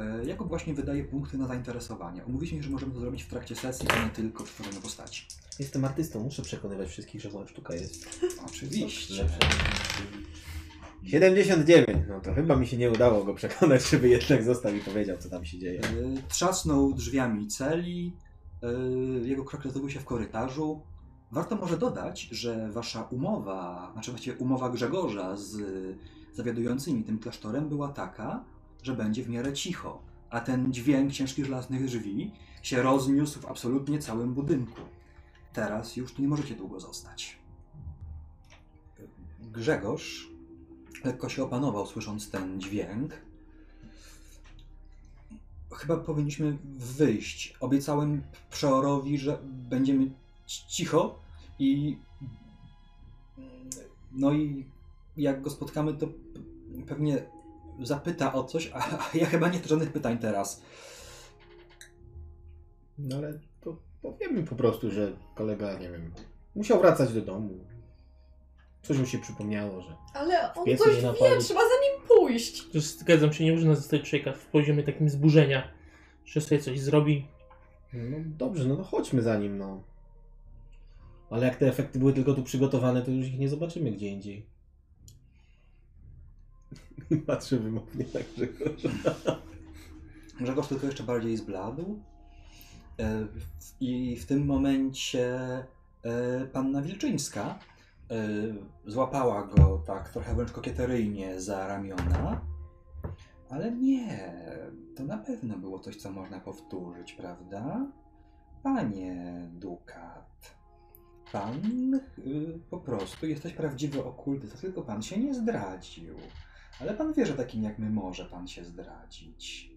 E, Jakub właśnie wydaje punkty na zainteresowanie. Umówiliśmy się, że możemy to zrobić w trakcie sesji, a nie tylko w tworzeniu postaci. Jestem artystą, muszę przekonywać wszystkich, że moja sztuka jest (laughs) Oczywiście. 79. No to chyba mi się nie udało go przekonać, żeby jednak został i powiedział, co tam się dzieje. E, Trzasnął drzwiami celi, e, jego kroki rozległy się w korytarzu. Warto może dodać, że wasza umowa, znaczy właściwie umowa Grzegorza z zawiadującymi tym klasztorem była taka, że będzie w miarę cicho, a ten dźwięk ciężkich żelaznych drzwi się rozniósł w absolutnie całym budynku. Teraz już tu nie możecie długo zostać. Grzegorz lekko się opanował, słysząc ten dźwięk. Chyba powinniśmy wyjść. Obiecałem przeorowi, że będziemy ci- cicho i. No i jak go spotkamy, to pewnie zapyta o coś, a a ja chyba nie chcę żadnych pytań teraz. No ale to powiemy po prostu, że kolega, nie wiem, musiał wracać do domu. Coś mu się przypomniało, że Ale on Piecu coś nie wie, trzeba za nim pójść. Też zgadzam się, nie można zostać człowieka w poziomie takim zburzenia, że sobie coś zrobi. no dobrze, no to chodźmy za nim, no. Ale jak te efekty były tylko tu przygotowane, to już ich nie zobaczymy gdzie indziej. (laughs) Patrzę wymownie na Grzegorza. Grzegorz tylko jeszcze bardziej zbladł. E, I w tym momencie e, panna Wilczyńska e, złapała go tak trochę wręcz kokieteryjnie za ramiona. Ale nie, to na pewno było coś, co można powtórzyć, prawda? Panie Dukat, pan y, po prostu jesteś prawdziwy okultysta, tylko pan się nie zdradził. Ale pan wie, że takim jak my może pan się zdradzić.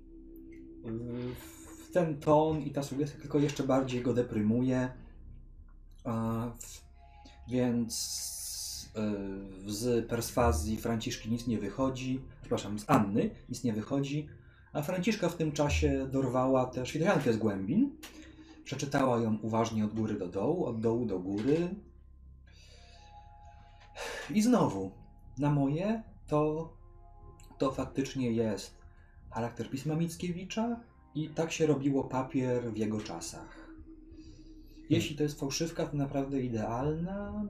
Ten ton i ta sugestia tylko jeszcze bardziej go deprymuje. Więc y, z perswazji Franciszki nic nie wychodzi. Przepraszam, z Anny nic nie wychodzi. A Franciszka w tym czasie dorwała też Świdechankę z głębin. Przeczytała ją uważnie od góry do dołu, od dołu do góry. I znowu, na moje to to faktycznie jest charakter pisma Mickiewicza i tak się robiło papier w jego czasach. Jeśli to jest fałszywka, to naprawdę idealna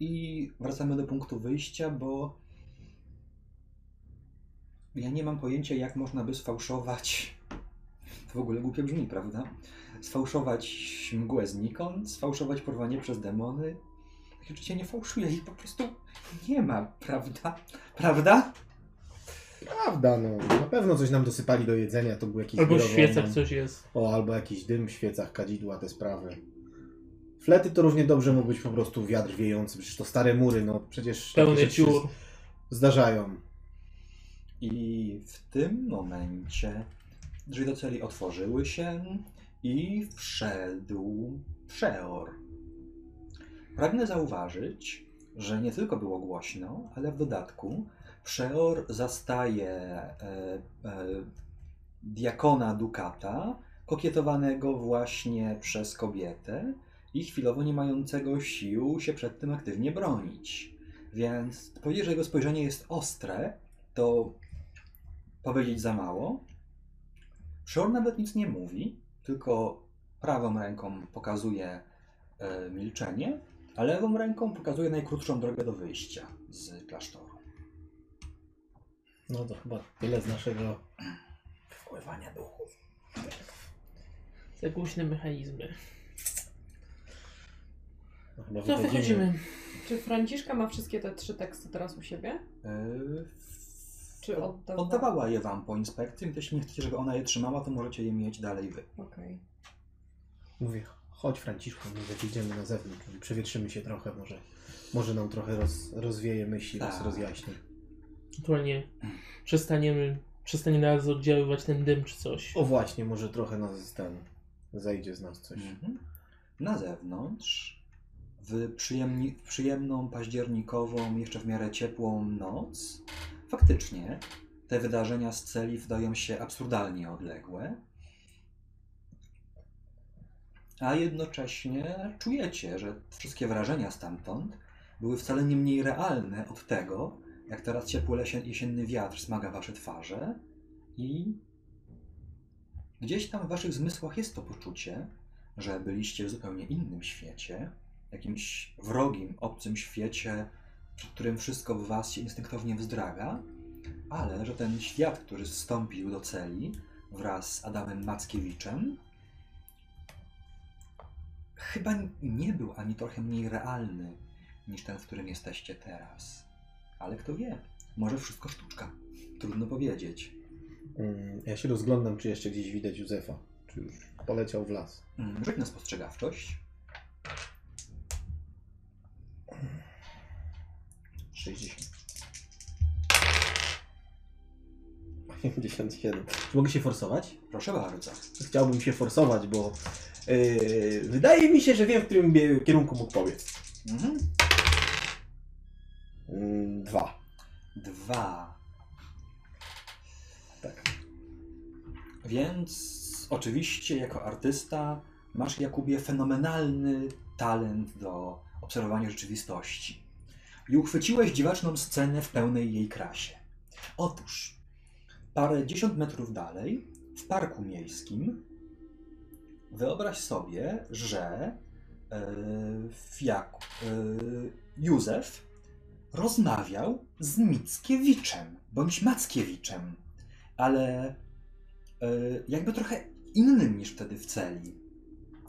i wracamy do punktu wyjścia, bo ja nie mam pojęcia, jak można by sfałszować. To w ogóle głupio brzmi, prawda? Sfałszować mgłę znikąd, sfałszować porwanie przez demony. Takie rzeczy nie fałszuje, ich po prostu nie ma, prawda? Prawda? Prawda, no. Na pewno coś nam dosypali do jedzenia, to był jakiś Albo w świecach coś jest. O, albo jakiś dym w świecach, kadzidła, te sprawy. Flety to równie dobrze mógł być po prostu wiatr wiejący, przecież to stare mury, no przecież takie Pełny rzeczy się dziur. zdarzają. I w tym momencie drzwi do celi otworzyły się i wszedł przeor. Pragnę zauważyć, że nie tylko było głośno, ale w dodatku przeor zastaje e, e, diakona Dukata, kokietowanego właśnie przez kobietę i chwilowo nie mającego sił się przed tym aktywnie bronić. Więc powiedzieć, że jego spojrzenie jest ostre, to powiedzieć za mało. Shore nawet nic nie mówi, tylko prawą ręką pokazuje e, milczenie, a lewą ręką pokazuje najkrótszą drogę do wyjścia z klasztoru. No to chyba tyle z naszego wpływania duchów. Za głośne mechanizmy. No, chyba To wychodzimy. Czy Franciszka ma wszystkie te trzy teksty teraz u siebie? E, Czy oddawała? Oddawała je wam po inspekcji, więc jeśli nie chcecie, żeby ona je trzymała, to możecie je mieć dalej wy. Okej. Mówię, chodź Franciszku, mówię, wyjdziemy na zewnątrz, przewietrzymy się trochę, może, może nam trochę roz, rozwieje myśli, roz, Tak. rozjaśni. Ewentualnie przestaniemy, przestanie nas oddziaływać ten dym czy coś. O właśnie, może trochę nas ten, zejdzie z nas coś. Mhm. Na zewnątrz, w, przyjemni, w przyjemną, październikową, jeszcze w miarę ciepłą noc, faktycznie te wydarzenia z celi wydają się absurdalnie odległe, a jednocześnie czujecie, że wszystkie wrażenia stamtąd były wcale nie mniej realne od tego, jak teraz ciepły jesienny wiatr smaga wasze twarze i gdzieś tam w waszych zmysłach jest to poczucie, że byliście w zupełnie innym świecie, jakimś wrogim, obcym świecie, przed którym wszystko w was się instynktownie wzdraga, ale że ten świat, który zstąpił do celi wraz z Adamem Mackiewiczem, chyba nie był ani trochę mniej realny niż ten, w którym jesteście teraz. Ale kto wie, może wszystko sztuczka. Trudno powiedzieć. Mm, Ja się rozglądam, czy jeszcze gdzieś widać Józefa. Czy już poleciał w las. Mm, Rzuć na spostrzegawczość. 60. 57. Czy mogę się forsować? Proszę bardzo. Chciałbym się forsować, bo yy, wydaje mi się, że wiem, w którym bie- kierunku mógł powiedz. Mhm. Mm, Dwa. Dwa. Tak. Więc oczywiście jako artysta masz, Jakubie, fenomenalny talent do obserwowania rzeczywistości. I uchwyciłeś dziwaczną scenę w pełnej jej krasie. Otóż, parę dziesiąt metrów dalej, w parku miejskim, wyobraź sobie, że yy, Jak, yy, Józef rozmawiał z Mickiewiczem, bądź Mackiewiczem, ale e, jakby trochę innym niż wtedy w celi.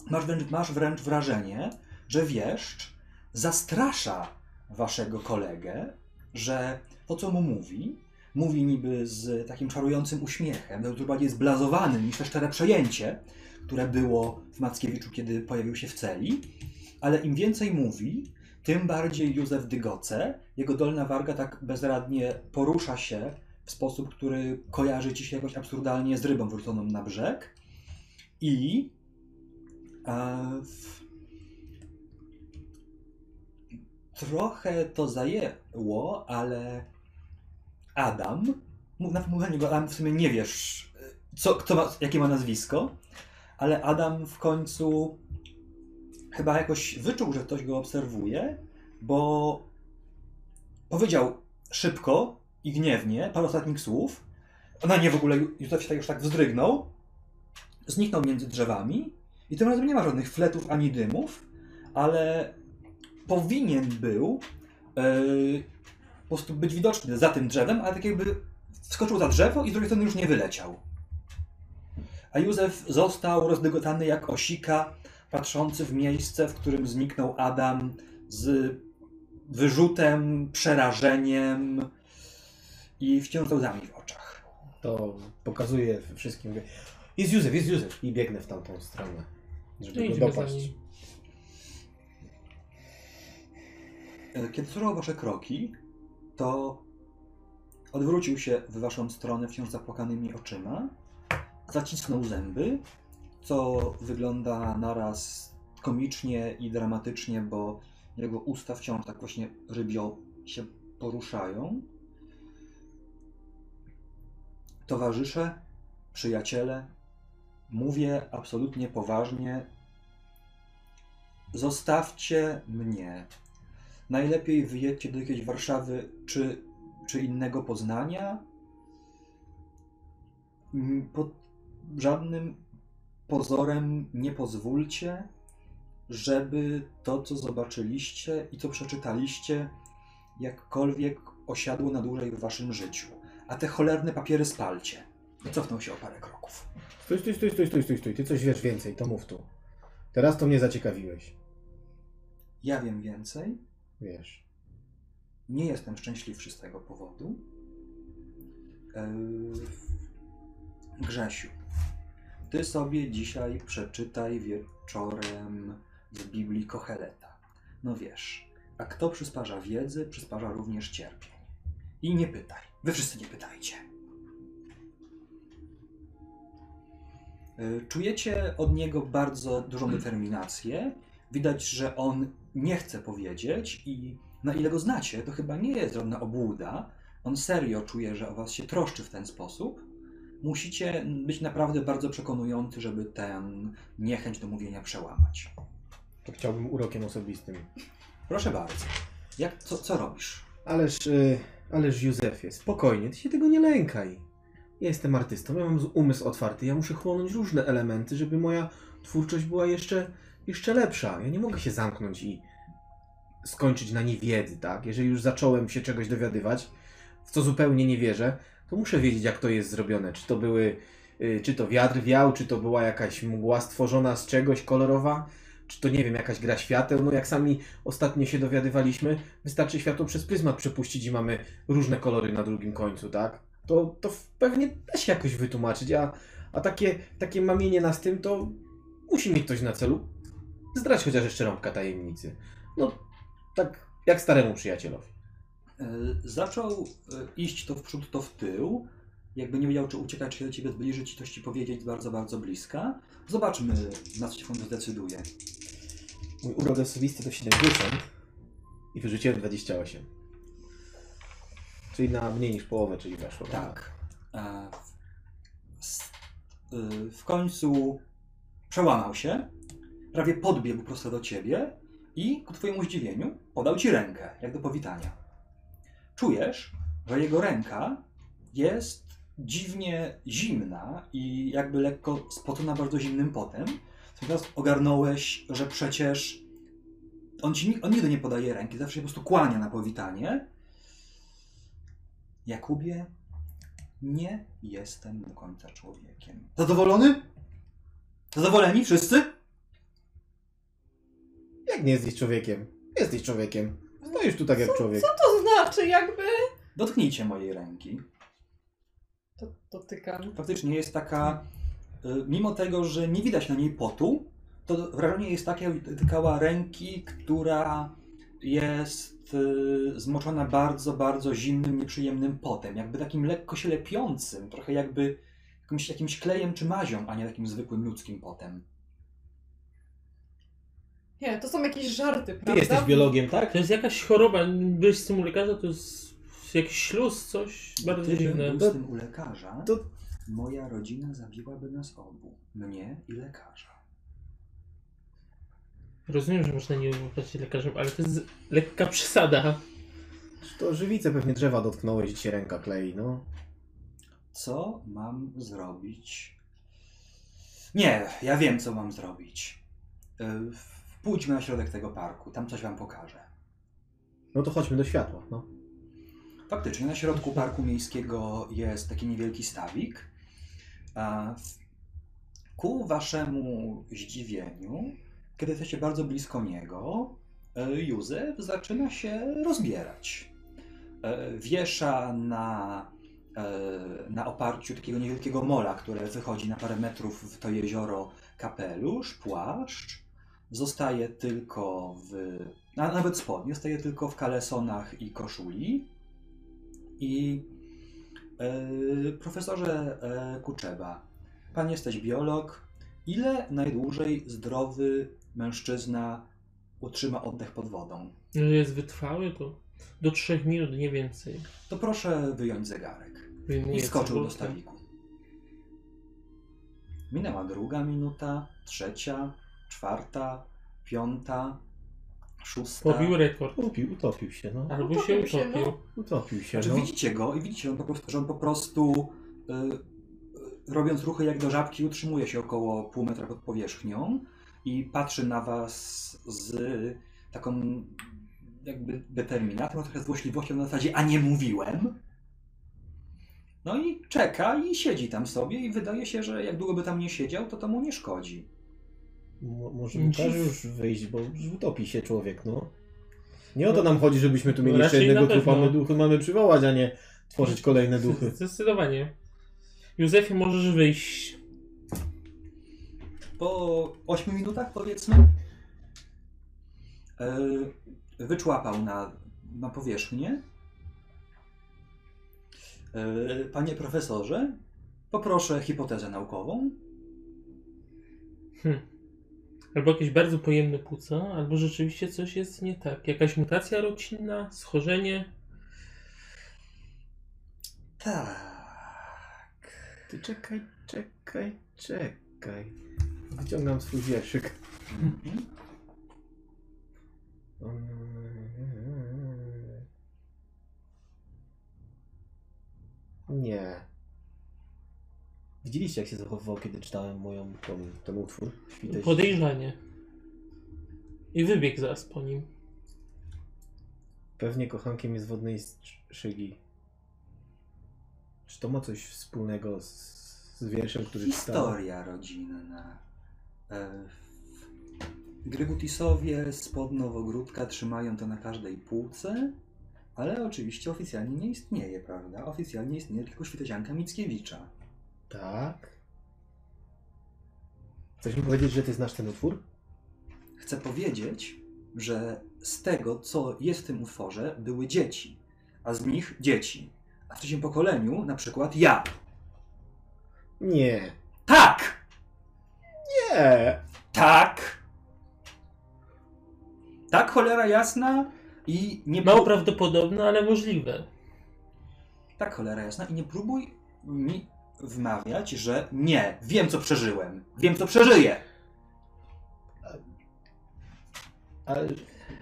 Masz wręcz, masz wręcz wrażenie, że wieszcz zastrasza waszego kolegę, że to, co mu mówi, mówi niby z takim czarującym uśmiechem, dużo bardziej zblazowanym niż te szczere przejęcie, które było w Mackiewiczu, kiedy pojawił się w celi, ale im więcej mówi, tym bardziej Józef dygoce, jego dolna warga tak bezradnie porusza się w sposób, który kojarzy ci się jakoś absurdalnie z rybą wróconą na brzeg. I e, w... trochę to zajęło, ale Adam, na mówienie go Adam w sumie nie wiesz, co, kto ma, jakie ma nazwisko, ale Adam w końcu chyba jakoś wyczuł, że ktoś go obserwuje, bo powiedział szybko i gniewnie parę ostatnich słów. Na nie w ogóle Józef się tak już tak wzdrygnął, zniknął między drzewami i tym razem nie ma żadnych fletów ani dymów, ale powinien był yy, po prostu być widoczny za tym drzewem, ale tak jakby wskoczył za drzewo i z drugiej strony już nie wyleciał. A Józef został rozdygotany jak osika, patrzący w miejsce, w którym zniknął Adam z wyrzutem, przerażeniem i wciąż łzami w oczach. To pokazuje wszystkim. mówię, Jest Józef, jest Józef. I biegnę w tamtą stronę, No żeby go idziemy za dopaść. nim. E, Kiedy słyszał wasze kroki, to odwrócił się w waszą stronę wciąż zapłakanymi oczyma, zacisnął zęby, co wygląda naraz komicznie i dramatycznie, bo jego usta wciąż tak właśnie rybio się poruszają. Towarzysze, przyjaciele, mówię absolutnie poważnie. zostawcie mnie. Najlepiej wyjedźcie do jakiejś Warszawy czy, czy innego Poznania. Mm, Pod żadnym pozorem nie pozwólcie, żeby to, co zobaczyliście i co przeczytaliście, jakkolwiek osiadło na dłużej w waszym życiu. A te cholerne papiery spalcie. Cofnął się o parę kroków. Stój, stój, stój, stój, stój, stój, stój. Ty coś wiesz więcej, to mów tu. Teraz to mnie zaciekawiłeś. Ja wiem więcej. Wiesz. Nie jestem szczęśliwszy z tego powodu. Eee, Grzesiu, ty sobie dzisiaj przeczytaj wieczorem z Biblii Kocheleta. No wiesz, a kto przysparza wiedzy, przysparza również cierpień. I nie pytaj. Wy wszyscy nie pytajcie. Eee, Czujecie od niego bardzo dużą determinację. Widać, że on nie chce powiedzieć i na ile go znacie, to chyba nie jest żadna obłuda. On serio czuje, że o was się troszczy w ten sposób. Musicie być naprawdę bardzo przekonujący, żeby tę niechęć do mówienia przełamać. To chciałbym urokiem osobistym. Proszę bardzo. Jak, co, co robisz? Ależ, y, ależ Józefie, spokojnie, ty się tego nie lękaj. Ja jestem artystą, ja mam umysł otwarty, ja muszę chłonąć różne elementy, żeby moja twórczość była jeszcze, jeszcze lepsza. Ja nie mogę się zamknąć i skończyć na niewiedzy, tak? Jeżeli już zacząłem się czegoś dowiadywać, w co zupełnie nie wierzę, to muszę wiedzieć, jak to jest zrobione. Czy to były, y, czy to wiatr wiał, czy to była jakaś mgła stworzona z czegoś kolorowa, czy to nie wiem, jakaś gra świateł. No jak sami ostatnio się dowiadywaliśmy, wystarczy światło przez pryzmat przepuścić i mamy różne kolory na drugim końcu, tak? To, to pewnie da się jakoś wytłumaczyć, a, a takie, takie mamienie nas tym, to musi mieć ktoś na celu zdrać chociaż jeszcze rąbka tajemnicy. No, tak jak staremu przyjacielowi. E, Zaczął e, iść to w przód, to w tył. Jakby nie wiedział, czy uciekać, czy się do ciebie zbliżyć, coś ci powiedzieć bardzo, bardzo bliska. Zobaczmy, na co się on zdecyduje. Mój urok osobisty to 70 i wyrzuciłem 28. Czyli na mniej niż połowę, czyli weszło. Tak. E, W końcu przełamał się, prawie podbiegł prosto do ciebie i ku twojemu zdziwieniu podał ci rękę, jak do powitania. Czujesz, że jego ręka jest dziwnie zimna i jakby lekko spocona bardzo zimnym potem. Teraz ogarnąłeś, że przecież on, ci, on nigdy nie podaje ręki, zawsze się po prostu kłania na powitanie. Jakubie, nie jestem do końca człowiekiem. Zadowolony? Zadowoleni wszyscy? Jak nie jesteś człowiekiem? Jesteś człowiekiem. Stoisz tu tak jak człowiek. Co to znaczy jakby? Dotknijcie mojej ręki. To dotykam. Faktycznie jest taka, y, mimo tego, że nie widać na niej potu, to wrażenie jest takie, jakby dotykała ręki, która jest y, zmoczona bardzo, bardzo zimnym, nieprzyjemnym potem. Jakby takim lekko się lepiącym, trochę jakby jakimś, jakimś klejem czy mazią, a nie takim zwykłym ludzkim potem. Nie, to są jakieś żarty, Ty prawda? jesteś biologiem, tak? To jest jakaś choroba, byłeś z tym u lekarza, to jest jakiś śluz, coś bardzo Gdybym dziwne. był z tym u lekarza, to- moja rodzina zabiłaby nas obu. Mnie i lekarza. Rozumiem, że można nie ufać lekarzom, ale to jest lekka przesada. To żywice pewnie drzewa dotknąłeś i ci się ręka klei, no. Co mam zrobić? Nie, ja wiem, co mam zrobić. Y, Pójdźmy na środek tego parku, tam coś wam pokażę. No to chodźmy do światła, no. Faktycznie, na środku parku miejskiego jest taki niewielki stawik. Ku waszemu zdziwieniu, kiedy jesteście bardzo blisko niego, e, Józef zaczyna się rozbierać. E, Wiesza na, e, na oparciu takiego niewielkiego mola, które wychodzi na parę metrów w to jezioro kapelusz, płaszcz. Zostaje tylko w. A nawet spodnie, zostaje tylko w kalesonach i koszuli. I e, profesorze e, Kuczeba, pan jesteś biolog. Ile najdłużej zdrowy mężczyzna utrzyma oddech pod wodą? Jeżeli jest wytrwały, to do 3 minut, nie więcej. To proszę wyjąć zegarek. Wyjmuję I skoczył do stawiku. Minęła druga minuta, trzecia, czwarta, piąta, szósta. Pobił rekord. Utopił, utopił się, no. Albo Utopił się się, utopił. no. Utopił się, Znaczy no. widzicie go i widzicie, że on po prostu, że on po prostu y, y, robiąc ruchy jak do żabki utrzymuje się około pół metra pod powierzchnią i patrzy na was z taką jakby determinacją, trochę złośliwością na zasadzie, a nie mówiłem? No i czeka i siedzi tam sobie i wydaje się, że jak długo by tam nie siedział, to to mu nie szkodzi. Mo- Może każe już wyjść, bo utopi się człowiek, no. Nie o to nam chodzi, żebyśmy tu mieli jeszcze jednego trupa, my duchy mamy przywołać, a nie tworzyć kolejne duchy. Zdecydowanie. Józefie, możesz wyjść. Po 8 minutach powiedzmy yy, wyczłapał na, na powierzchnię. Yy, Panie profesorze, poproszę hipotezę naukową. Hm. Albo jakieś bardzo pojemne płuca, albo rzeczywiście coś jest nie tak. Jakaś mutacja rodzinna, schorzenie. Tak. Ty czekaj, czekaj, czekaj. Wyciągam swój wierszyk. Mhm. Nie. Widzieliście, jak się zachowywał, kiedy czytałem moją, tą, ten utwór? Świteś? Podejrzanie. I wybiegł zaraz po nim. Pewnie kochankiem jest wodnej szygi. Czy to ma coś wspólnego z, z wierszem, który czytałem? Historia rodzinna. E, Grygutisowie spod Nowogródka trzymają to na każdej półce, ale oczywiście oficjalnie nie istnieje, prawda? Oficjalnie istnieje tylko świtezianka Mickiewicza. Tak. Chcesz mi powiedzieć, że ty znasz ten utwór? Chcę powiedzieć, że z tego, co jest w tym utworze, były dzieci, a z nich dzieci. A w trzecim pokoleniu na przykład ja. Nie. Tak! Nie. Tak! Tak, cholera jasna i nie Mało prawdopodobne, ale możliwe. Tak, cholera jasna i nie próbuj mi wmawiać, że nie, wiem co przeżyłem, wiem co przeżyję. Ale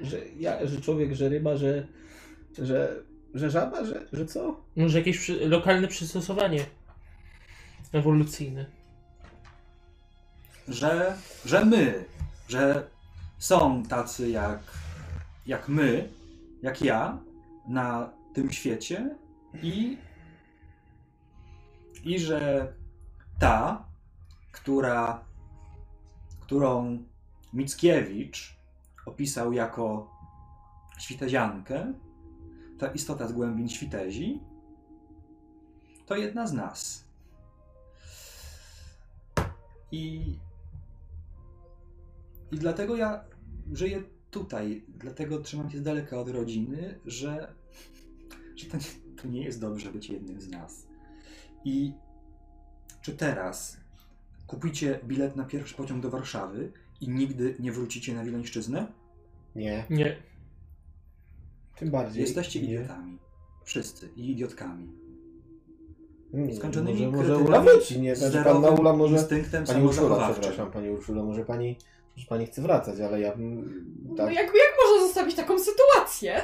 że, ja, że człowiek, że ryba, że, że, że żaba, że, że co? Może jakieś przy... lokalne przystosowanie ewolucyjne. Że, że my, że są tacy jak, jak my, jak ja na tym świecie i, i że ta, która, którą Mickiewicz opisał jako świteziankę, ta istota z głębin świtezi, to jedna z nas. I, I dlatego ja żyję tutaj, dlatego trzymam się z daleka od rodziny, że, że to, nie, to nie jest dobrze być jednym z nas. I czy teraz kupicie bilet na pierwszy pociąg do Warszawy i nigdy nie wrócicie na Wileńszczyznę? Nie. Nie. Tym bardziej. Jesteście nie. idiotami. Wszyscy. I idiotkami. Nie, Skończonymi może, może Ula nie? z Znaczy, panna Ula może... instynktem Pani Urszula, przepraszam, Pani Urszulo, może Pani, może pani chce wracać, ale ja bym No tak, jakby jak można zostawić taką sytuację?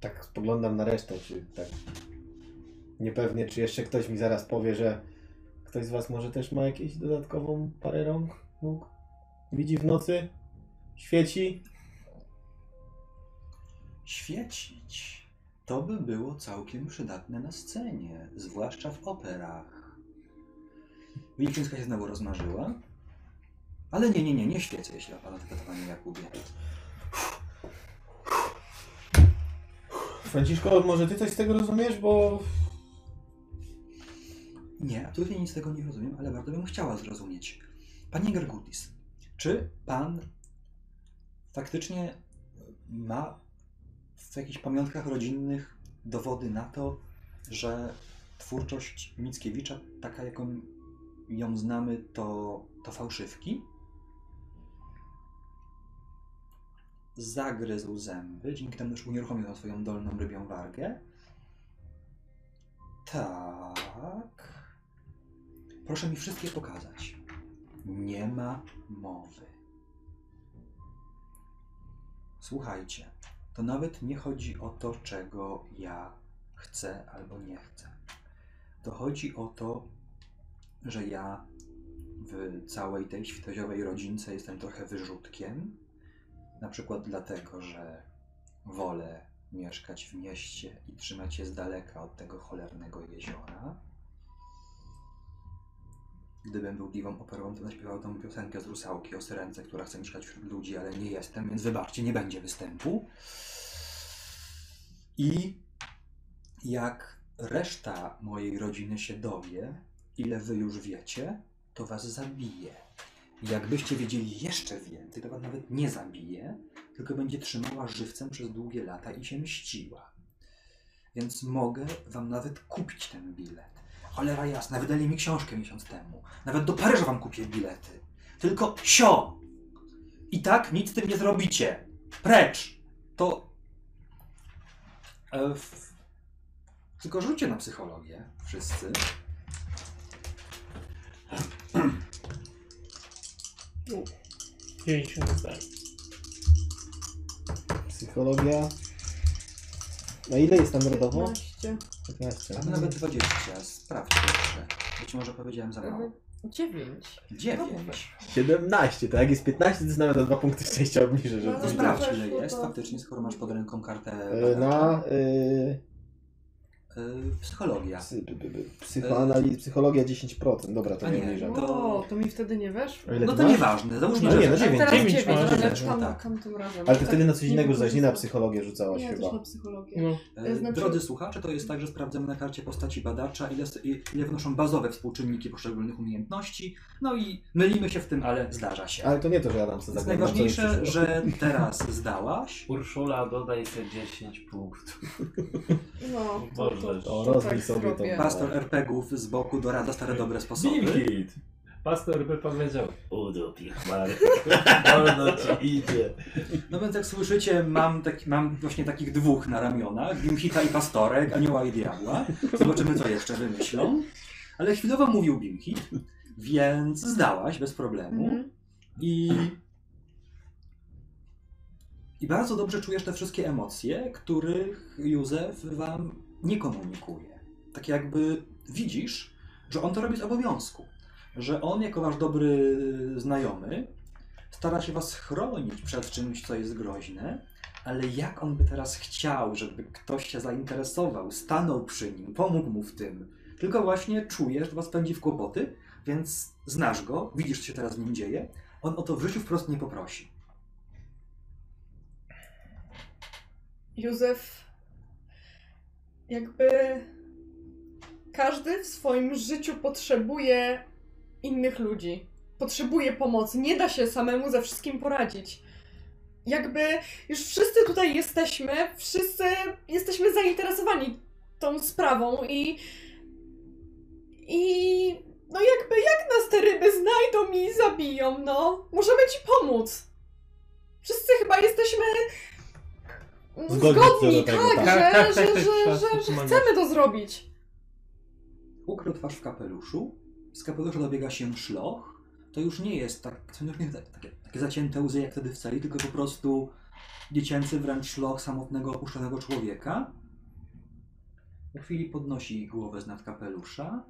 tak spoglądam na resztę, czy tak niepewnie, czy jeszcze ktoś mi zaraz powie, że ktoś z Was może też ma jakieś dodatkową parę rąk, nóg, widzi w nocy, świeci. Świecić. To by było całkiem przydatne na scenie, zwłaszcza w operach. Wilczyńska się znowu rozmarzyła. Ale nie, nie, nie, nie świecę, jeśli to panie Jakubie. Franciszko, może Ty coś z tego rozumiesz, bo Nie, absolutnie nic z tego nie rozumiem, ale bardzo bym chciała zrozumieć. Panie Gergutis, czy pan faktycznie ma w jakichś pamiątkach rodzinnych dowody na to, że twórczość Mickiewicza, taka jaką ją znamy, to, to fałszywki? Zagryzł zęby, dzięki temu też unieruchomił swoją dolną rybią wargę. Tak. Proszę mi wszystkie pokazać. Nie ma mowy. Słuchajcie, to nawet nie chodzi o to, czego ja chcę albo nie chcę. To chodzi o to, że ja w całej tej świtoziowej rodzince jestem trochę wyrzutkiem. Na przykład dlatego, że wolę mieszkać w mieście i trzymać się z daleka od tego cholernego jeziora. Gdybym był diwą operową, to zaśpiewał tą piosenkę z Rusałki o syrence, która chce mieszkać wśród ludzi, ale nie jestem, więc wybaczcie, nie będzie występu. I jak reszta mojej rodziny się dowie, ile wy już wiecie, to was zabije. Jakbyście wiedzieli jeszcze więcej, to was nawet nie zabije, tylko będzie trzymała żywcem przez długie lata i się mściła. Więc mogę wam nawet kupić ten bilet. Cholera jasna, wydali mi książkę miesiąc temu. Nawet do Paryża wam kupię bilety. Tylko sio! I tak nic z tym nie zrobicie. Precz! To... E, f... Tylko rzućcie na psychologię, wszyscy. 90 zdałem. Psychologia. Na ile jest standardowo? 15. 15. Albo nawet 20. Sprawdźcie jeszcze. Być może powiedziałem za mało. 9. 9. 17, to jak jest 15, to jest nawet o 2 punkty szczęścia obniżę, żeby... No, To no, sprawdź ile jest faktycznie, skoro masz pod ręką kartę E, Na y, Y, psychologia. psy, by, by, by, psychoanaliz, psychologia 10%. Dobra, to A nie nie, obniżam. to- O, to mi wtedy nie weszło. No to masz? nieważne, załóżmy, No nie, że no że- dziewięć. Teraz Dziewięć 9, masz, ale tak. tam, Tak. tam tym razem. Ale ty wtedy na coś nie innego zaś, nie na wykorzystam. psychologię rzucałaś Nie, ja też chyba. na psychologię. No, E, Znaczy- Drodzy słuchacze, to jest tak, że sprawdzamy na karcie postaci badacza, ile, ile wnoszą bazowe współczynniki poszczególnych umiejętności. No i mylimy się w tym, ale zdarza się. Ale to nie to, że ja tam sobie najważniejsze, że teraz zdałaś. Urszula, dodaj sobie 10 punktów. No, Możesz. O, rozwij tak sobie to. Pastor RPGów z boku dorada stare dobre sposoby. Binkit! Pastor by powiedział, udupi chmary, (laughs) wolno ci idzie. No więc jak słyszycie, mam, taki, mam właśnie takich dwóch na ramionach, Bimhita i Pastorek, Anioła i Diabła. Zobaczymy, co jeszcze wymyślą. Ale chwilowo mówił Bimhit, więc zdałaś bez problemu. Mhm. I, I bardzo dobrze czujesz te wszystkie emocje, których Józef wam nie komunikuje. Tak jakby widzisz, że on to robi z obowiązku. Że on, jako wasz dobry znajomy, stara się was chronić przed czymś, co jest groźne, ale jak on by teraz chciał, żeby ktoś się zainteresował, stanął przy nim, pomógł mu w tym, tylko właśnie czujesz, że was pędzi w kłopoty, więc znasz go, widzisz, co się teraz z nim dzieje, on o to w życiu wprost nie poprosi. Józef, jakby każdy w swoim życiu potrzebuje innych ludzi. Potrzebuje pomocy. Nie da się samemu ze wszystkim poradzić. Jakby już wszyscy tutaj jesteśmy, wszyscy jesteśmy zainteresowani tą sprawą i. I. No jakby jak nas te ryby znajdą i zabiją, no? Możemy ci pomóc. Wszyscy chyba jesteśmy Zgodni zgodni, do tego, tak, tak. że, Tak, tak, że, tak, że, że, (laughs) chcemy to zrobić. Ukrył twarz w kapeluszu, z kapelusza dobiega się szloch, to już nie jest tak, to już nie jest takie, takie zacięte łzy jak wtedy w celi, tylko po prostu dziecięcy wręcz szloch samotnego, opuszczonego człowieka. Po chwili podnosi głowę z nad kapelusza.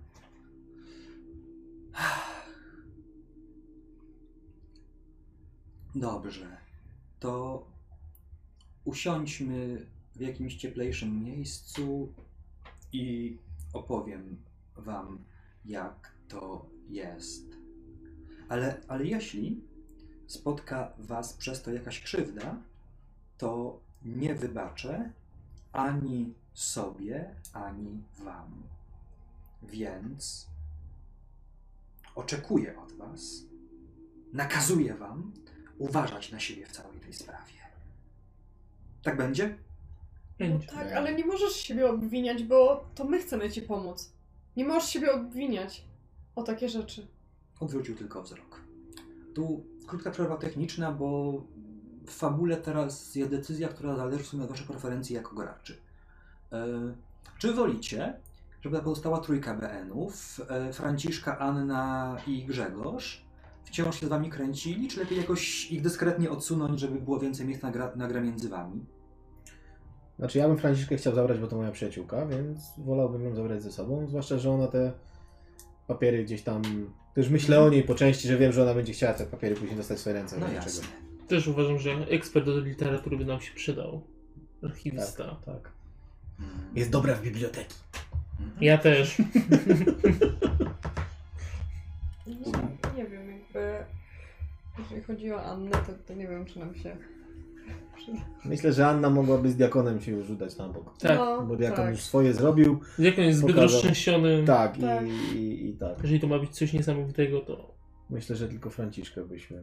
Dobrze, to usiądźmy w jakimś cieplejszym miejscu i opowiem wam, jak to jest. Ale, ale jeśli spotka was przez to jakaś krzywda, to nie wybaczę ani sobie, ani wam. Więc oczekuję od was, nakazuję wam uważać na siebie w całej tej sprawie. Tak będzie? No tak, ale nie możesz siebie obwiniać, bo to my chcemy ci pomóc. Nie możesz siebie obwiniać o takie rzeczy. Odwrócił tylko wzrok. Tu krótka przerwa techniczna, bo w fabule teraz jest decyzja, która zależy w sumie od waszej preferencji jako graczy. E, czy wolicie, żeby pozostała trójka BN-ów, e, Franciszka, Anna i Grzegorz, wciąż się z wami kręcili, czy lepiej jakoś ich dyskretnie odsunąć, żeby było więcej miejsca na, gra, na grę między wami? Znaczy ja bym Franciszkę chciał zabrać, bo to moja przyjaciółka, więc wolałbym ją zabrać ze sobą, zwłaszcza, że ona te papiery gdzieś tam... Też myślę o niej po części, że wiem, że ona będzie chciała te papiery później dostać w swoje ręce. No jasne. czego. Też uważam, że ekspert od literatury by nam się przydał. Archiwista. Tak, tak. Jest dobra w biblioteki. Ja też. (laughs) jakby jeżeli chodzi o Annę, to, to nie wiem, czy nam się przyda. Myślę, że Anna mogłaby z diakonem się już udać na bok. Tak. No, Bo diakon tak. już swoje zrobił. Jak on jest zbyt Pokazał. roztrzęsiony, Tak, Tak. I, i, i tak. jeżeli to ma być coś niesamowitego, to Myślę, że tylko Franciszkę byśmy.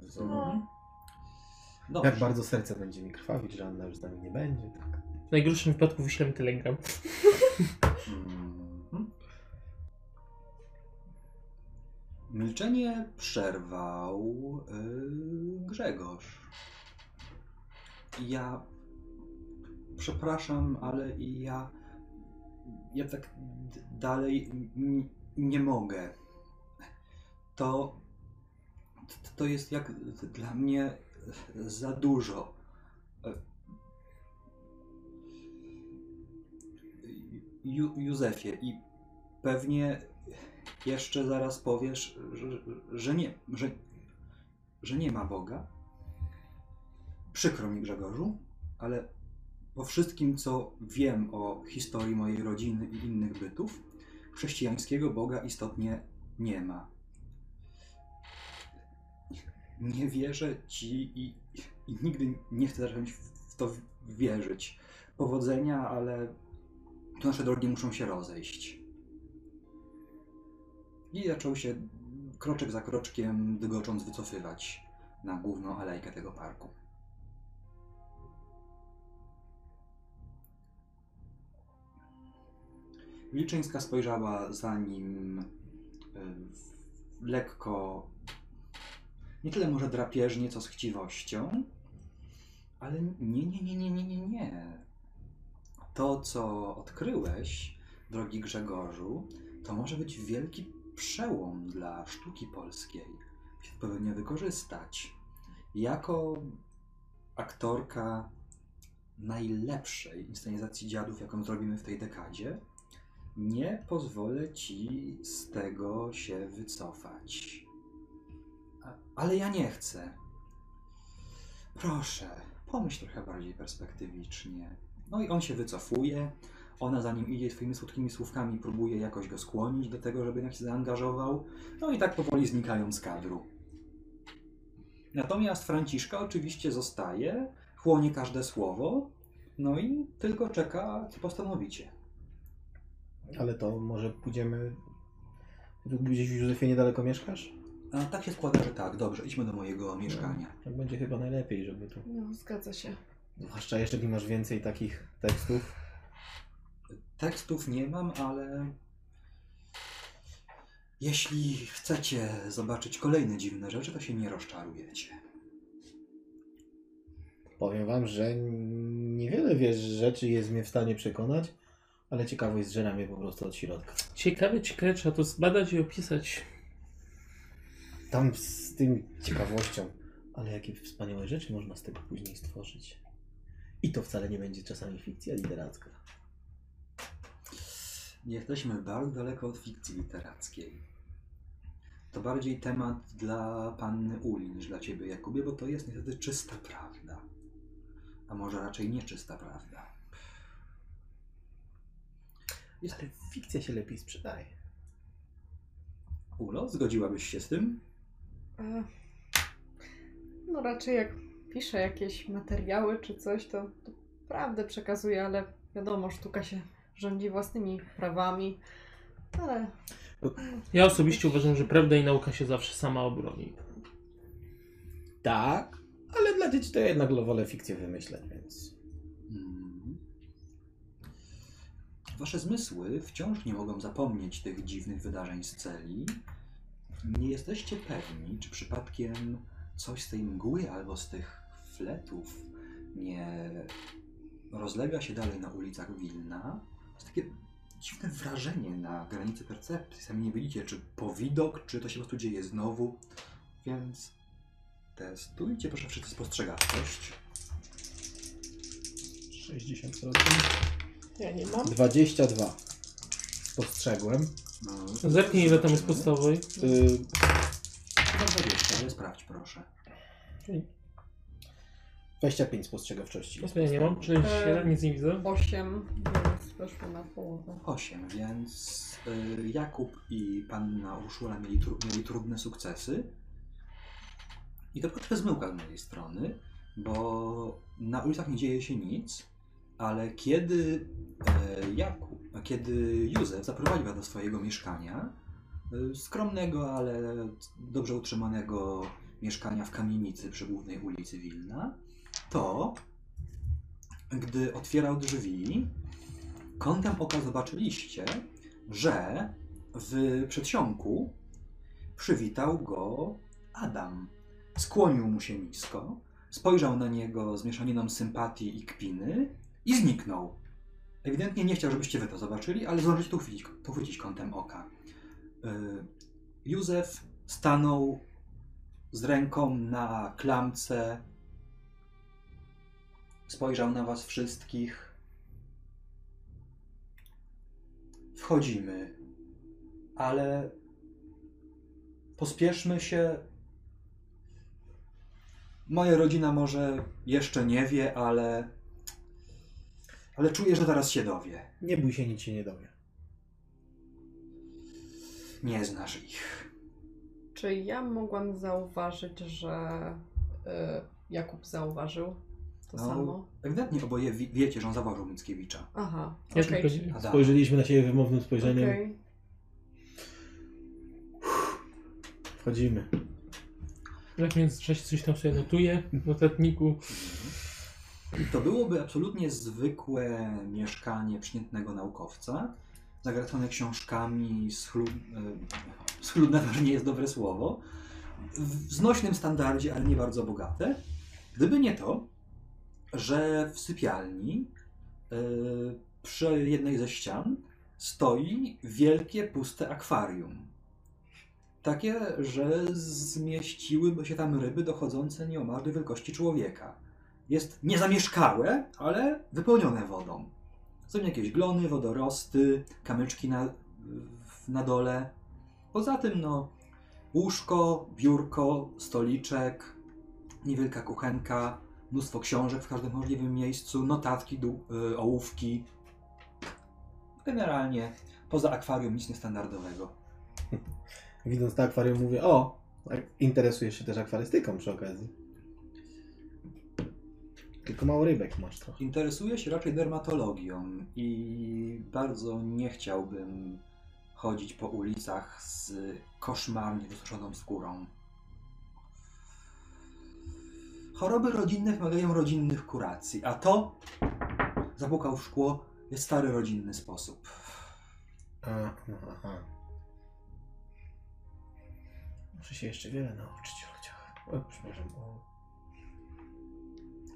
Dobrze. Jak bardzo serce będzie mi krwawić, że Anna już z nami nie będzie. Tak. w najgorszym wypadku wyślemy telegram. (laughs) Mhm. Milczenie przerwał yy, Grzegorz. Ja przepraszam, ale ja ja tak dalej nie mogę. To to jest jak dla mnie za dużo. Ju, Józefie, i pewnie jeszcze zaraz powiesz, że, że nie, że, że nie ma Boga. Przykro mi, Grzegorzu, ale po wszystkim, co wiem o historii mojej rodziny i innych bytów, chrześcijańskiego Boga istotnie nie ma. Nie wierzę ci i, i nigdy nie chcę zacząć w to wierzyć. Powodzenia, ale nasze drogi muszą się rozejść. I zaczął się kroczek za kroczkiem, dygocząc, wycofywać na główną alejkę tego parku. Wilczyńska spojrzała za nim w- lekko, nie tyle może drapieżnie, co z chciwością, ale nie, nie, nie, nie, nie, nie, nie. To, co odkryłeś, drogi Grzegorzu, to może być wielki przełom dla sztuki polskiej. Się powinien wykorzystać. Jako aktorka najlepszej inscenizacji dziadów, jaką zrobimy w tej dekadzie, nie pozwolę ci z tego się wycofać. Ale ja nie chcę. Proszę, pomyśl trochę bardziej perspektywicznie. No i on się wycofuje. Ona za nim idzie swoimi słodkimi słówkami, próbuje jakoś go skłonić do tego, żeby jednak się zaangażował. No i tak powoli znikają z kadru. Natomiast Franciszka oczywiście zostaje, chłonie każde słowo, no i tylko czeka, co postanowicie. Ale to może pójdziemy. Gdzieś w Józefie niedaleko mieszkasz? A tak się składa, że tak, dobrze, idźmy do mojego mieszkania. Tak będzie chyba najlepiej, żeby tu. No, zgadza się. Zwłaszcza jeszcze nie masz więcej takich tekstów. Tekstów nie mam, ale jeśli chcecie zobaczyć kolejne dziwne rzeczy, to się nie rozczarujecie. Powiem wam, że niewiele wiesz rzeczy jest mnie w stanie przekonać, ale ciekawość zżera mnie po prostu od środka. Ciekawe, ciekawe, trzeba to zbadać i opisać. Tam z tym ciekawością, ale jakie wspaniałe rzeczy można z tego później stworzyć. I to wcale nie będzie czasami fikcja literacka. Jesteśmy bardzo daleko od fikcji literackiej. To bardziej temat dla panny Uli niż dla ciebie, Jakubie, bo to jest niestety czysta prawda. A może raczej nieczysta prawda. Jest... Ale fikcja się lepiej sprzedaje. Ulo, zgodziłabyś się z tym? E, No raczej jak piszę jakieś materiały czy coś, to, to prawdę przekazuję, ale wiadomo, sztuka się rządzi własnymi prawami. Ale Ja osobiście uważam, że prawda i nauka się zawsze sama obroni. Tak, ale dla dzieci to ja jednak wolę fikcję wymyśleć, więc. Mhm. Wasze zmysły wciąż nie mogą zapomnieć tych dziwnych wydarzeń z celi. Nie jesteście pewni, czy przypadkiem coś z tej mgły albo z tych fletów nie rozlega się dalej na ulicach Wilna. To jest takie dziwne wrażenie na granicy percepcji. Sami nie widzicie, czy powidok, czy to się po prostu dzieje znowu. Więc testujcie proszę wszyscy spostrzegawczość. 60%. Ja nie mam. 22. Spostrzegłem. No, Zerknij ile tam jest zobaczymy. podstawowej. Y, No 20, ale sprawdź proszę. 25 spostrzegawczości. No ja nie mam. 47, nic nie widzę. 8, więc weszło na połowę. 8, więc y, Jakub i panna Urszula mieli, tru, mieli trudne sukcesy. I to troszkę zmyłka z mojej strony, bo na ulicach nie dzieje się nic, ale kiedy e, Jakub, a kiedy Józef zaprowadził do swojego mieszkania, y, skromnego, ale dobrze utrzymanego mieszkania w kamienicy przy głównej ulicy Wilna, to gdy otwierał drzwi, kątem oka zobaczyliście, że w przedsionku przywitał go Adam. Skłonił mu się nisko, spojrzał na niego z mieszaniną sympatii i kpiny i zniknął. Ewidentnie nie chciał, żebyście wy to zobaczyli, ale zdążycie to uchwycić, to uchwycić kątem oka. Y, Józef stanął z ręką na klamce, spojrzał na was wszystkich. Wchodzimy, ale pospieszmy się. Moja rodzina może jeszcze nie wie, ale. Ale czuję, że zaraz się dowie. Nie bój się, nic się nie dowie. Nie znasz ich. Czy ja mogłam zauważyć, że y, Jakub zauważył to No. samo? Ewidentnie oboje wi- wiecie, że on zauważył Mickiewicza. Aha, Ja okej. tylko Adam. Spojrzeliśmy na siebie wymownym spojrzeniem. Okej. Wchodzimy. Jak międzyczasie coś tam sobie notuję w notatniku. To byłoby absolutnie zwykłe mieszkanie przeciętnego naukowca, zagracone książkami, schlud... e, schludne (laughs) nie jest dobre słowo, w znośnym standardzie, ale nie bardzo bogate. Gdyby nie to, że w sypialni e, przy jednej ze ścian stoi wielkie, puste akwarium. Takie, że zmieściłyby się tam ryby dochodzące nieomal do wielkości człowieka jest niezamieszkałe, ale wypełnione wodą. Są jakieś glony, wodorosty, kamyczki na, na dole. Poza tym, no, łóżko, biurko, stoliczek, niewielka kuchenka, mnóstwo książek w każdym możliwym miejscu, notatki, y, ołówki. Generalnie poza akwarium nic niestandardowego. (laughs) Widząc to akwarium mówię, o, interesujesz się też akwarystyką przy okazji. Tylko mało rybek masz trochę. Interesuję się raczej dermatologią i bardzo nie chciałbym chodzić po ulicach z koszmarnie wysuszoną skórą. Choroby rodzinne wymagają rodzinnych kuracji, a to, zapukał w szkło, jest stary rodzinny sposób. Aha. Muszę się jeszcze wiele nauczyć o ludziach. O, przepraszam. O.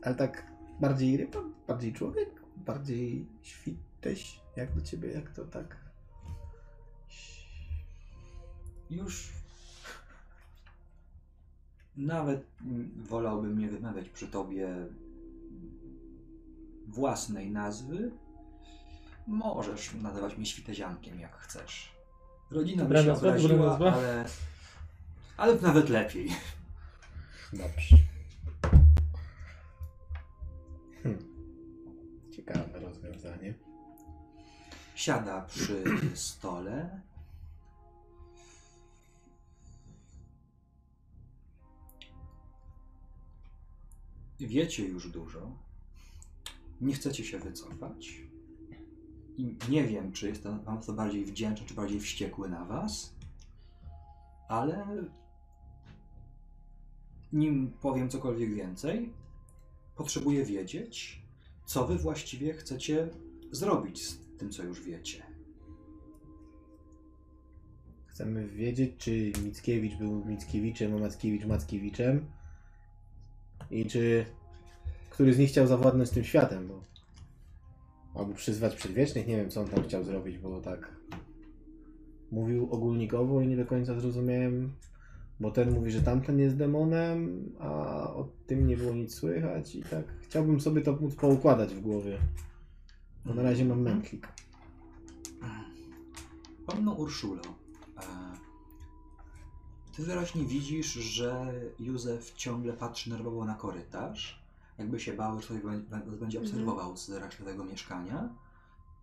Ale tak bardziej ryba? Bardziej człowiek? Bardziej świteś? Jak do ciebie? Jak to tak? Już nawet mm, wolałbym nie wymawiać przy tobie własnej nazwy. Możesz nazywać mnie świteziankiem, jak chcesz. Rodzina by się nazwa, obraziła, nazwa. ale, ale nawet lepiej. Dobrze. Hmm. Ciekawe rozwiązanie. Siada przy stole. Wiecie już dużo. Nie chcecie się wycofać. I nie wiem, czy jestem wam to bardziej wdzięczny, czy bardziej wściekły na was. Ale nim powiem cokolwiek więcej, potrzebuję wiedzieć, co wy właściwie chcecie zrobić z tym, co już wiecie. Chcemy wiedzieć, czy Mickiewicz był Mickiewiczem, a Mackiewicz Mackiewiczem. I czy który z nich chciał zawładnąć tym światem, bo albo przyzwać przedwiecznych, nie wiem co on tam chciał zrobić, bo tak mówił ogólnikowo i nie do końca zrozumiałem Bo ten mówi, że tamten jest demonem, a o tym nie było nic słychać i tak chciałbym sobie to móc poukładać w głowie. Bo na razie mam mętlik. Panno Urszulo, ty wyraźnie widzisz, że Józef ciągle patrzy nerwowo na korytarz, jakby się bał, że ktoś bę- bę- będzie obserwował z racznego mieszkania,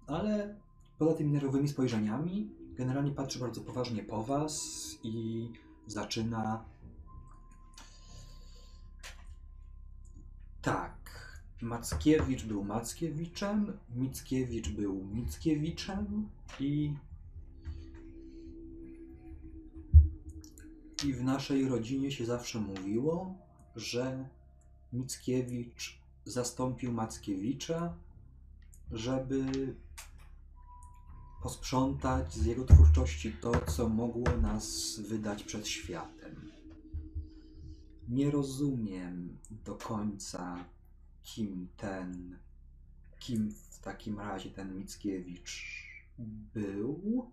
ale poza tymi nerwowymi spojrzeniami generalnie patrzy bardzo poważnie po was i zaczyna tak. Mackiewicz był Mackiewiczem, Mickiewicz był Mickiewiczem i I w naszej rodzinie się zawsze mówiło, że Mickiewicz zastąpił Mackiewicza, żeby posprzątać z jego twórczości to, co mogło nas wydać przed światem. Nie rozumiem do końca, kim ten, kim w takim razie ten Mickiewicz był.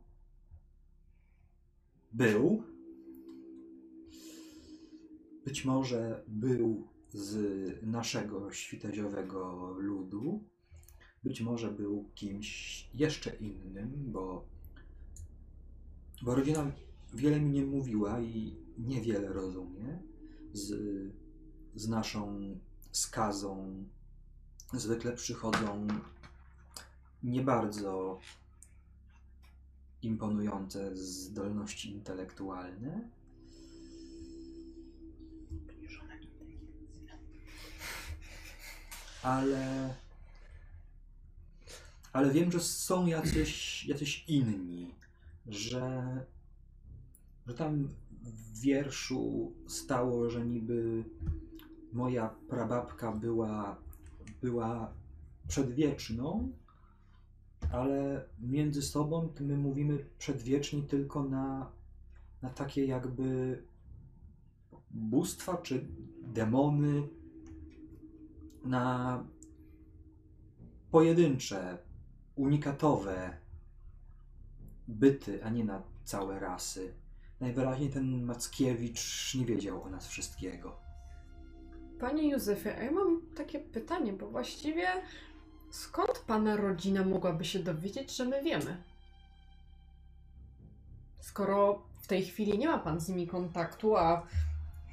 Był, być może był z naszego świteziowego ludu, być może był kimś jeszcze innym, bo, bo rodzina wiele mi nie mówiła i niewiele rozumie z, z naszą skazą. Zwykle przychodzą nie bardzo imponujące zdolności intelektualne. Ale ale wiem, że są jacyś, jacyś inni, że, że tam w wierszu stało, że niby moja prababka była, była przedwieczną, ale między sobą my mówimy przedwieczni tylko na, na takie jakby bóstwa czy demony, na pojedyncze, unikatowe byty, a nie na całe rasy. Najwyraźniej ten Mackiewicz nie wiedział o nas wszystkiego. Panie Józefie, a ja mam takie pytanie, bo właściwie skąd pana rodzina mogłaby się dowiedzieć, że my wiemy? Skoro w tej chwili nie ma pan z nimi kontaktu, a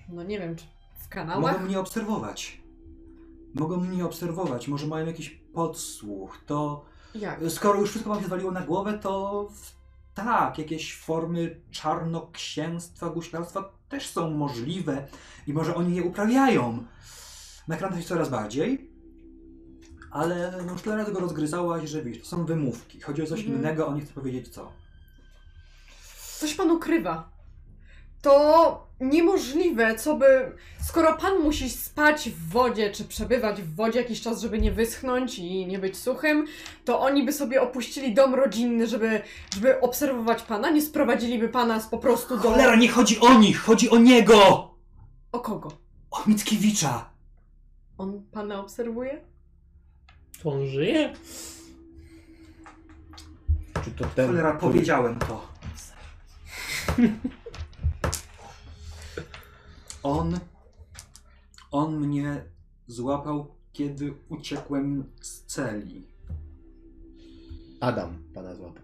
no nie wiem, czy w kanałach? Mogą mnie obserwować. Mogą mnie obserwować, może mają jakiś podsłuch. To Jak? skoro już wszystko wam się zwaliło na głowę, to tak, jakieś formy czarnoksięstwa, guślarstwa też są możliwe i może oni je uprawiają. Nakręca się coraz bardziej, ale no już tyle razy go rozgryzałaś, że wiesz, to są wymówki. Chodzi o coś Mhm. innego, on nie chce powiedzieć co. Coś pan ukrywa. To niemożliwe, co by. Skoro pan musi spać w wodzie, czy przebywać w wodzie jakiś czas, żeby nie wyschnąć i nie być suchym, to oni by sobie opuścili dom rodzinny, żeby, żeby obserwować pana, nie sprowadziliby pana z po prostu do. Cholera, nie chodzi o nich, chodzi o niego! O kogo? O Mickiewicza! On pana obserwuje? To on żyje? Czy to ten. Cholera, który- powiedziałem to. (laughs) On, on mnie złapał, kiedy uciekłem z celi. Adam pana złapał.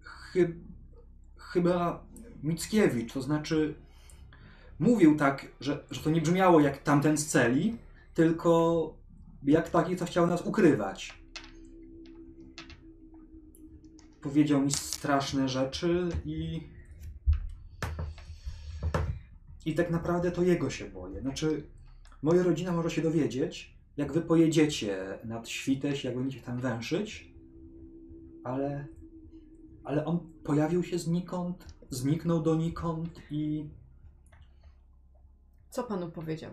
Chy, chyba Mickiewicz, to znaczy mówił tak, że, że to nie brzmiało jak tamten z celi, tylko jak taki, co chciał nas ukrywać. Powiedział mi straszne rzeczy i. I tak naprawdę to jego się boję. Znaczy, moja rodzina może się dowiedzieć, jak wy pojedziecie nad Świteś, jak będziecie tam węszyć, ale ale on pojawił się znikąd, zniknął donikąd i Co panu powiedział?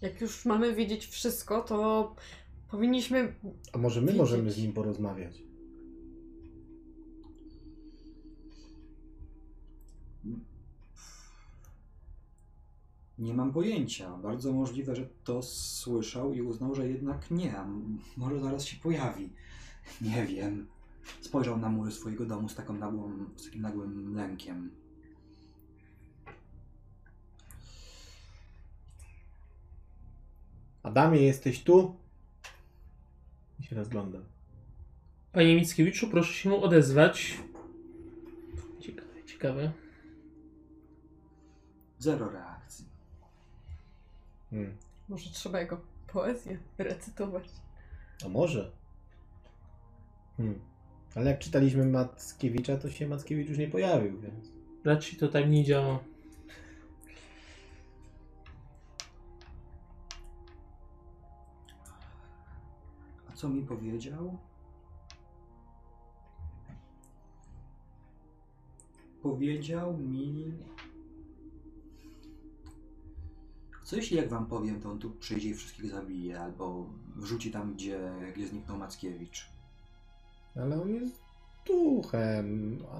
Jak już mamy wiedzieć wszystko, to powinniśmy. A może my możemy z nim porozmawiać? Nie mam pojęcia. Bardzo możliwe, że to słyszał i uznał, że jednak nie. Może zaraz się pojawi. Nie wiem. Spojrzał na mury swojego domu z, taką nagłą, z takim nagłym lękiem. Adamie, jesteś tu? I się rozglądam. Panie Mickiewiczu, proszę się odezwać. Ciekawe, ciekawe. Zero reakcji. Hmm. Może trzeba jego poezję recytować. A może? Hmm. Ale jak czytaliśmy Mackiewicza, to się Mackiewicz już nie pojawił, więc... Raczej to tak nie działa. A co mi powiedział? Powiedział mi. Co jeśli jak wam powiem, to on tu przyjdzie i wszystkich zabije, albo wrzuci tam, gdzie, gdzie zniknął Mackiewicz? Ale on jest duchem, a...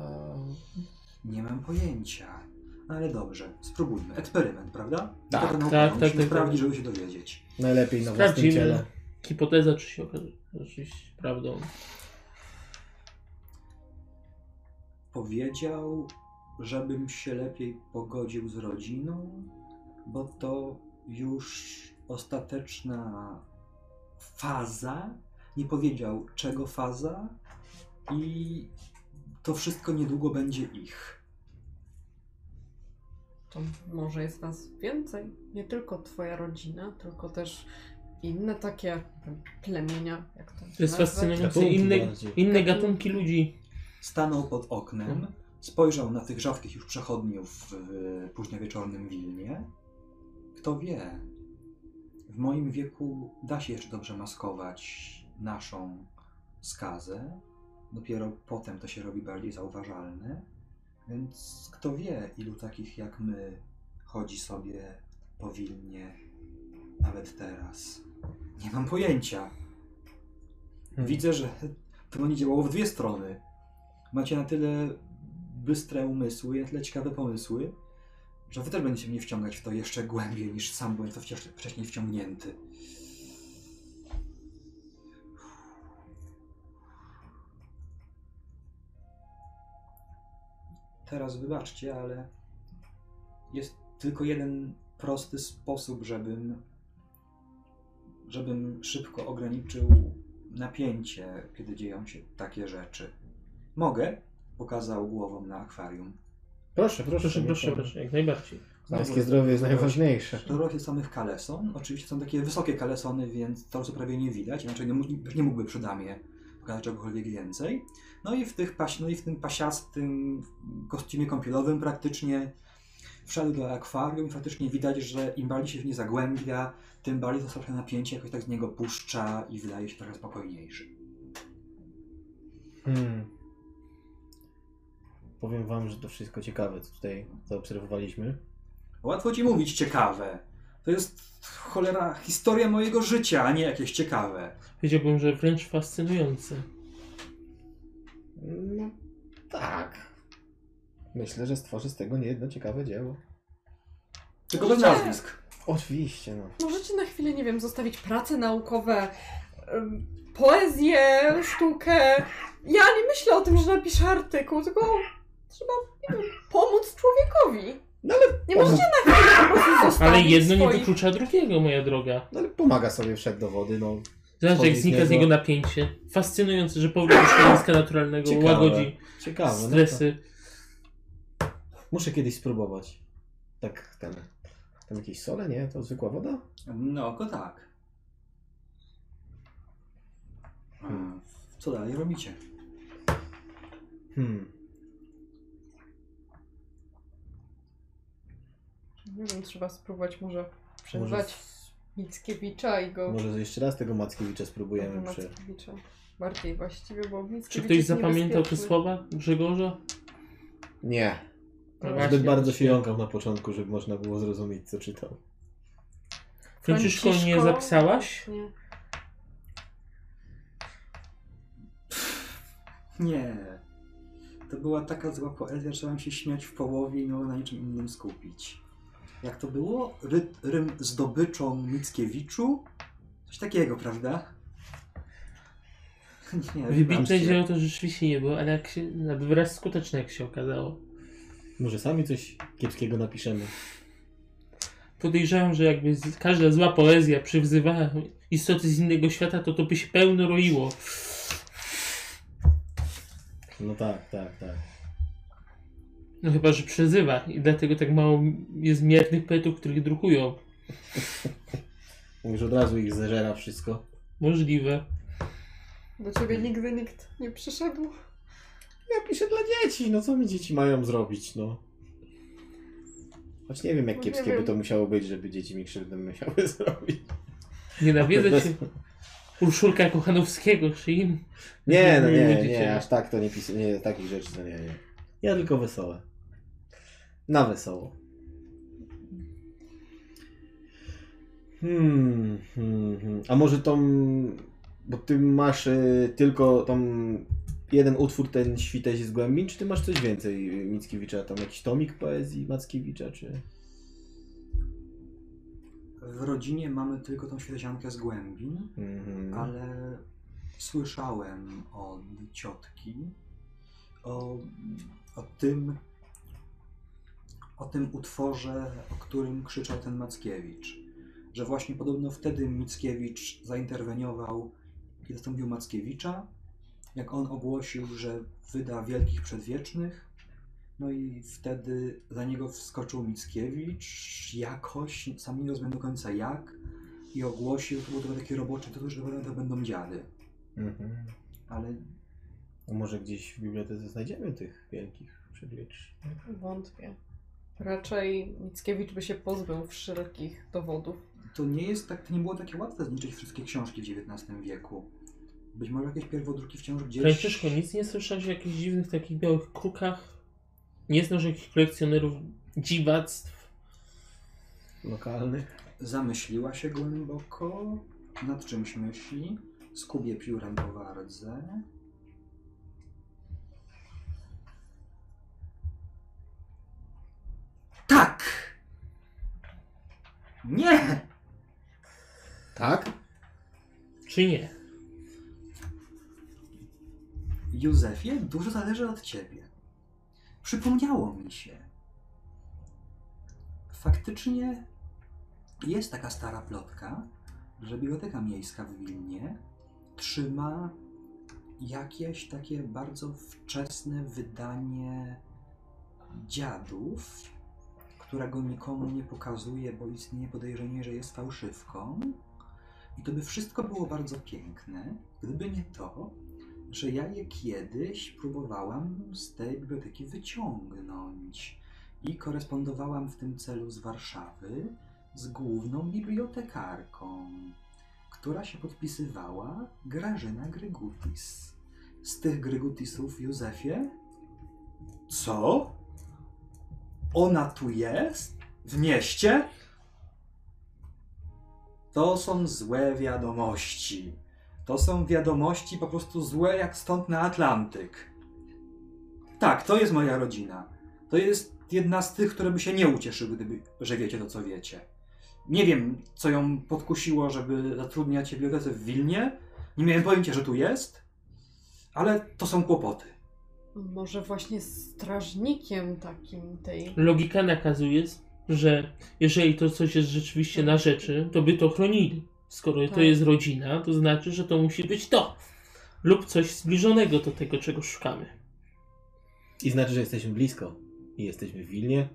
Nie mam pojęcia. Ale dobrze, spróbujmy. Eksperyment, prawda? Tak, Taka nauka, tak, musimy tak, tak, sprawdzić, tak. żeby się dowiedzieć. Najlepiej na własnym ciele. Hipoteza, czy się okaże rzeczywiście prawdą. Powiedział, żebym się lepiej pogodził z rodziną, bo to już ostateczna faza. Nie powiedział czego faza i to wszystko niedługo będzie ich. To może jest nas więcej. Nie tylko twoja rodzina, tylko też inne takie plemienia, jak to To jest fascynujące. Inne, inne Gatunki. gatunki ludzi. Stanął pod oknem, Mhm. spojrzał na tych rzadkich już przechodniów w późnowieczornym Wilnie. Kto wie, w moim wieku da się jeszcze dobrze maskować naszą skazę. Dopiero potem to się robi bardziej zauważalne. Więc kto wie, ilu takich jak my chodzi sobie po Wilnie nawet teraz. Nie mam pojęcia. Hmm. Widzę, że to będzie działało w dwie strony. Macie na tyle bystre umysły i na tyle ciekawe pomysły, że wy też będziecie mnie wciągać w to jeszcze głębiej niż sam byłem to wcześniej wciągnięty. Teraz wybaczcie, ale jest tylko jeden prosty sposób, żebym żebym szybko ograniczył napięcie, kiedy dzieją się takie rzeczy. Mogę? Pokazał głową na akwarium. Proszę, proszę. Proszę, proszę, proszę, jak najbardziej. Pańskie zdrowie jest najważniejsze. To rośnie samych kaleson. Oczywiście są takie wysokie kalesony, więc to co prawie nie widać, inaczej nie, mógł- nie mógłby przy damie pokazać czegokolwiek więcej. No i w, tych paś, no i w tym pasiastym kostiumie kąpielowym praktycznie wszedł do akwarium i faktycznie widać, że im bardziej się w nie zagłębia, tym bardziej to napięcie jakoś tak z niego puszcza i wydaje się trochę spokojniejszy. Hmm. Powiem wam, że to wszystko ciekawe, co tutaj zaobserwowaliśmy. Łatwo ci mówić ciekawe. To jest cholera historia mojego życia, a nie jakieś ciekawe. Powiedziałbym, że wręcz fascynujące. No tak. Myślę, że stworzy z tego niejedno ciekawe dzieło. Tylko bez Możecie- nazwisk. Oczywiście, no. Możecie na chwilę, nie wiem, zostawić prace naukowe, em, poezję, sztukę. Ja nie myślę o tym, że napiszę artykuł, tylko trzeba, nie wiem, pomóc człowiekowi. No ale Nie pomógł. możecie na chwilę po prostu (laughs) zostawić Ale jedno nie swoich... wyklucza drugiego, moja droga. No ale pomaga sobie, wszedł do wody, no. Zobacz, jak znika z niego. napięcie. Fascynujące, że powrót do środowiska naturalnego Ciekawe. łagodzi Ciekawe, no to stresy. Muszę kiedyś spróbować. Tak, ten. Tam jakieś sole, nie? To zwykła woda? No, oko tak. Hmm. Co dalej robicie? Hmm. Nie wiem, trzeba spróbować może przezwać Mickiewicza i go... może jeszcze raz tego Mackiewicza spróbujemy przy... Mackiewicza. Bardziej właściwie, bo Czy Mickiewicz ktoś jest zapamiętał te niebezpieczny. słowa Grzegorza? Nie. No właśnie, Zbyt bardzo się właśnie. jąkał na początku, żeby można było zrozumieć, co czytał. Franciszko, nie Franciszko? zapisałaś? Nie. Nie. To była taka zła poezja, że trzeba się śmiać w połowie i nie mogłem na niczym innym skupić. Jak to było? Ry, rym zdobyczą Mickiewiczu? Coś takiego, prawda? (laughs) Nie, Wybitne dzieło to rzeczywiście nie było, ale jak się, nawet wyraz skuteczny jak się okazało. Może sami coś kiepskiego napiszemy. Podejrzewam, że jakby z, każda zła poezja przywzywała istoty z innego świata, to to by się pełno roiło. No tak, tak, tak. No chyba, że przezywa i dlatego tak mało jest miernych poetów, których drukują. Mówisz od razu ich zeżera wszystko. Możliwe. Do ciebie nigdy nikt nie przyszedł. Ja piszę dla dzieci, no co mi dzieci mają zrobić, no. Choć nie wiem, jak No nie kiepskie by to musiało być, żeby dzieci mi krzywdę musiały (laughs) zrobić. Nienawidzę cię. Urszulka Kochanowskiego, czy im. Nie, no nie, nie, cię- aż tak to nie pisuję, nie, takich rzeczy to nie, nie. Ja tylko wesołe. Na wesoło. Hmm, hmm, hmm. A może tą, bo ty masz y, tylko tą jeden utwór, ten Świteś z Głębin, czy ty masz coś więcej y, Mickiewicza, tam jakiś tomik poezji Mackiewicza, czy... W rodzinie mamy tylko tą świeciankę z głębin, Mhm. ale słyszałem od ciotki o, o tym o tym utworze, o którym krzyczał ten Mackiewicz. Że właśnie podobno wtedy Mickiewicz zainterweniował i zastąpił Mackiewicza, jak on ogłosił, że wyda Wielkich Przedwiecznych. No i wtedy za niego wskoczył Mickiewicz jakoś, sam nie rozumiem do końca jak, i ogłosił, to był to taki roboczy tytuł, że to będą dziady. Mhm. Ale A może gdzieś w bibliotece znajdziemy tych wielkich przedwiecznych? Wątpię. Raczej Mickiewicz by się pozbył wszelkich dowodów. to nie jest tak, to nie było takie łatwe zniszczyć wszystkie książki w XIX wieku. Być może jakieś pierwodruki wciąż gdzieś... Franciszko, nic nie słyszałeś o jakichś dziwnych takich białych krukach? Nie znasz jakichś kolekcjonerów dziwactw? Lokalnych? Zamyśliła się głęboko, nad czymś myśli, skubie piórem po wardze. Nie! Tak? Czy nie? Józefie, dużo zależy od ciebie. Przypomniało mi się. Faktycznie jest taka stara plotka, że Biblioteka Miejska w Wilnie trzyma jakieś takie bardzo wczesne wydanie dziadów, którego nikomu nie pokazuje, bo istnieje podejrzenie, że jest fałszywką. I to by wszystko było bardzo piękne, gdyby nie to, że ja je kiedyś próbowałam z tej biblioteki wyciągnąć i korespondowałam w tym celu z Warszawy z główną bibliotekarką, która się podpisywała Grażyna Grygutis. Z tych Grygutisów, Józefie? Co? Ona tu jest? W mieście? To są złe wiadomości. To są wiadomości po prostu złe jak stąd na Atlantyk. Tak, to jest moja rodzina. To jest jedna z tych, które by się nie ucieszyły, gdyby, że wiecie to, co wiecie. Nie wiem, co ją podkusiło, żeby zatrudniać się w w Wilnie. Nie miałem pojęcia, że tu jest. Ale to są kłopoty. Może właśnie strażnikiem takim tej. Logika nakazuje, że jeżeli to coś jest rzeczywiście na rzeczy, to by to chronili. Skoro to Tak. jest rodzina, to znaczy, że to musi być to. Lub coś zbliżonego do tego, czego szukamy. I znaczy, że jesteśmy blisko. I jesteśmy w Wilnie.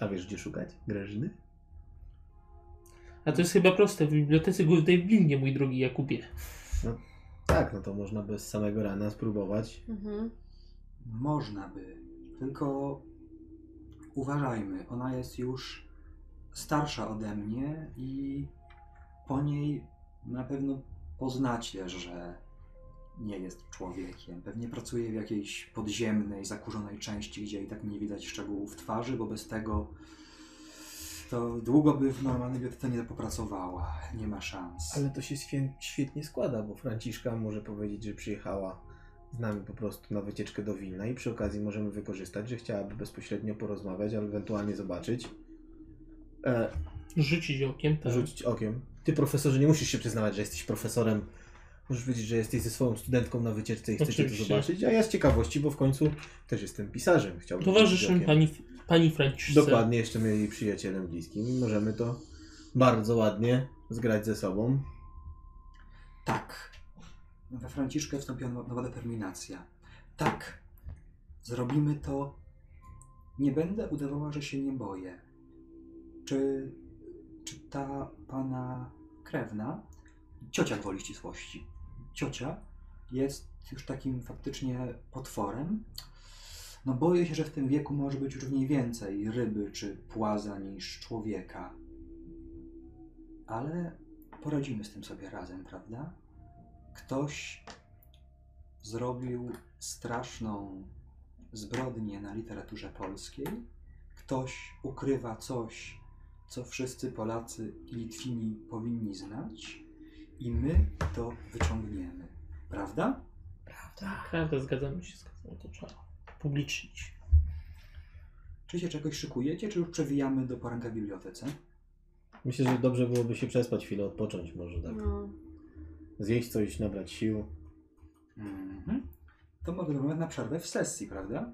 A wiesz, gdzie szukać? Grażyny? A to jest chyba proste. W Bibliotece Głównej w Wilnie, mój drogi Jakubie. Tak, no to można bez samego rana spróbować. Mhm. Można by. Tylko uważajmy, ona jest już starsza ode mnie i po niej na pewno poznacie, że nie jest człowiekiem. Pewnie pracuje w jakiejś podziemnej, zakurzonej części, gdzie i tak nie widać szczegółów twarzy, bo bez tego to długo by w normalnej bibliotece nie popracowała. Nie ma szans. Ale to się świę- świetnie składa, bo Franciszka może powiedzieć, że przyjechała z nami po prostu na wycieczkę do Wilna i przy okazji możemy wykorzystać, że chciałaby bezpośrednio porozmawiać, albo ewentualnie zobaczyć. E, Rzucić okiem, tak. rzucić okiem. Ty profesorze nie musisz się przyznawać, że jesteś profesorem Możesz wiedzieć, że jesteś ze swoją studentką na wycieczce i chcecie Oczywiście. to zobaczyć, a ja z ciekawości, bo w końcu też jestem pisarzem. Chciałbym Towarzyszy mi być pani, pani Franciszce. Dokładnie, jeszcze mieli przyjacielem bliskim i możemy to bardzo ładnie zgrać ze sobą. Tak. We Franciszkę wstąpiła no- nowa determinacja. Tak. Zrobimy to. Nie będę udawała, że się nie boję. Czy, czy ta pana krewna, ciocia gwoli ścisłości, ciocia jest już takim faktycznie potworem? No boję się, że w tym wieku może być już w niej więcej ryby czy płaza niż człowieka. Ale poradzimy z tym sobie razem, prawda? Ktoś zrobił straszną zbrodnię na literaturze polskiej. Ktoś ukrywa coś, co wszyscy Polacy i Litwini powinni znać, i my to wyciągniemy. Prawda? Prawda, zgadzamy się, zgadzamy, to trzeba publicznić. Czy się czegoś szykujecie, czy już przewijamy do poranka w bibliotece? Myślę, że dobrze byłoby się przespać chwilę, odpocząć może tak. No. Zjeść coś, nabrać sił. Mhm. To może wyglądać na przerwę w sesji, prawda?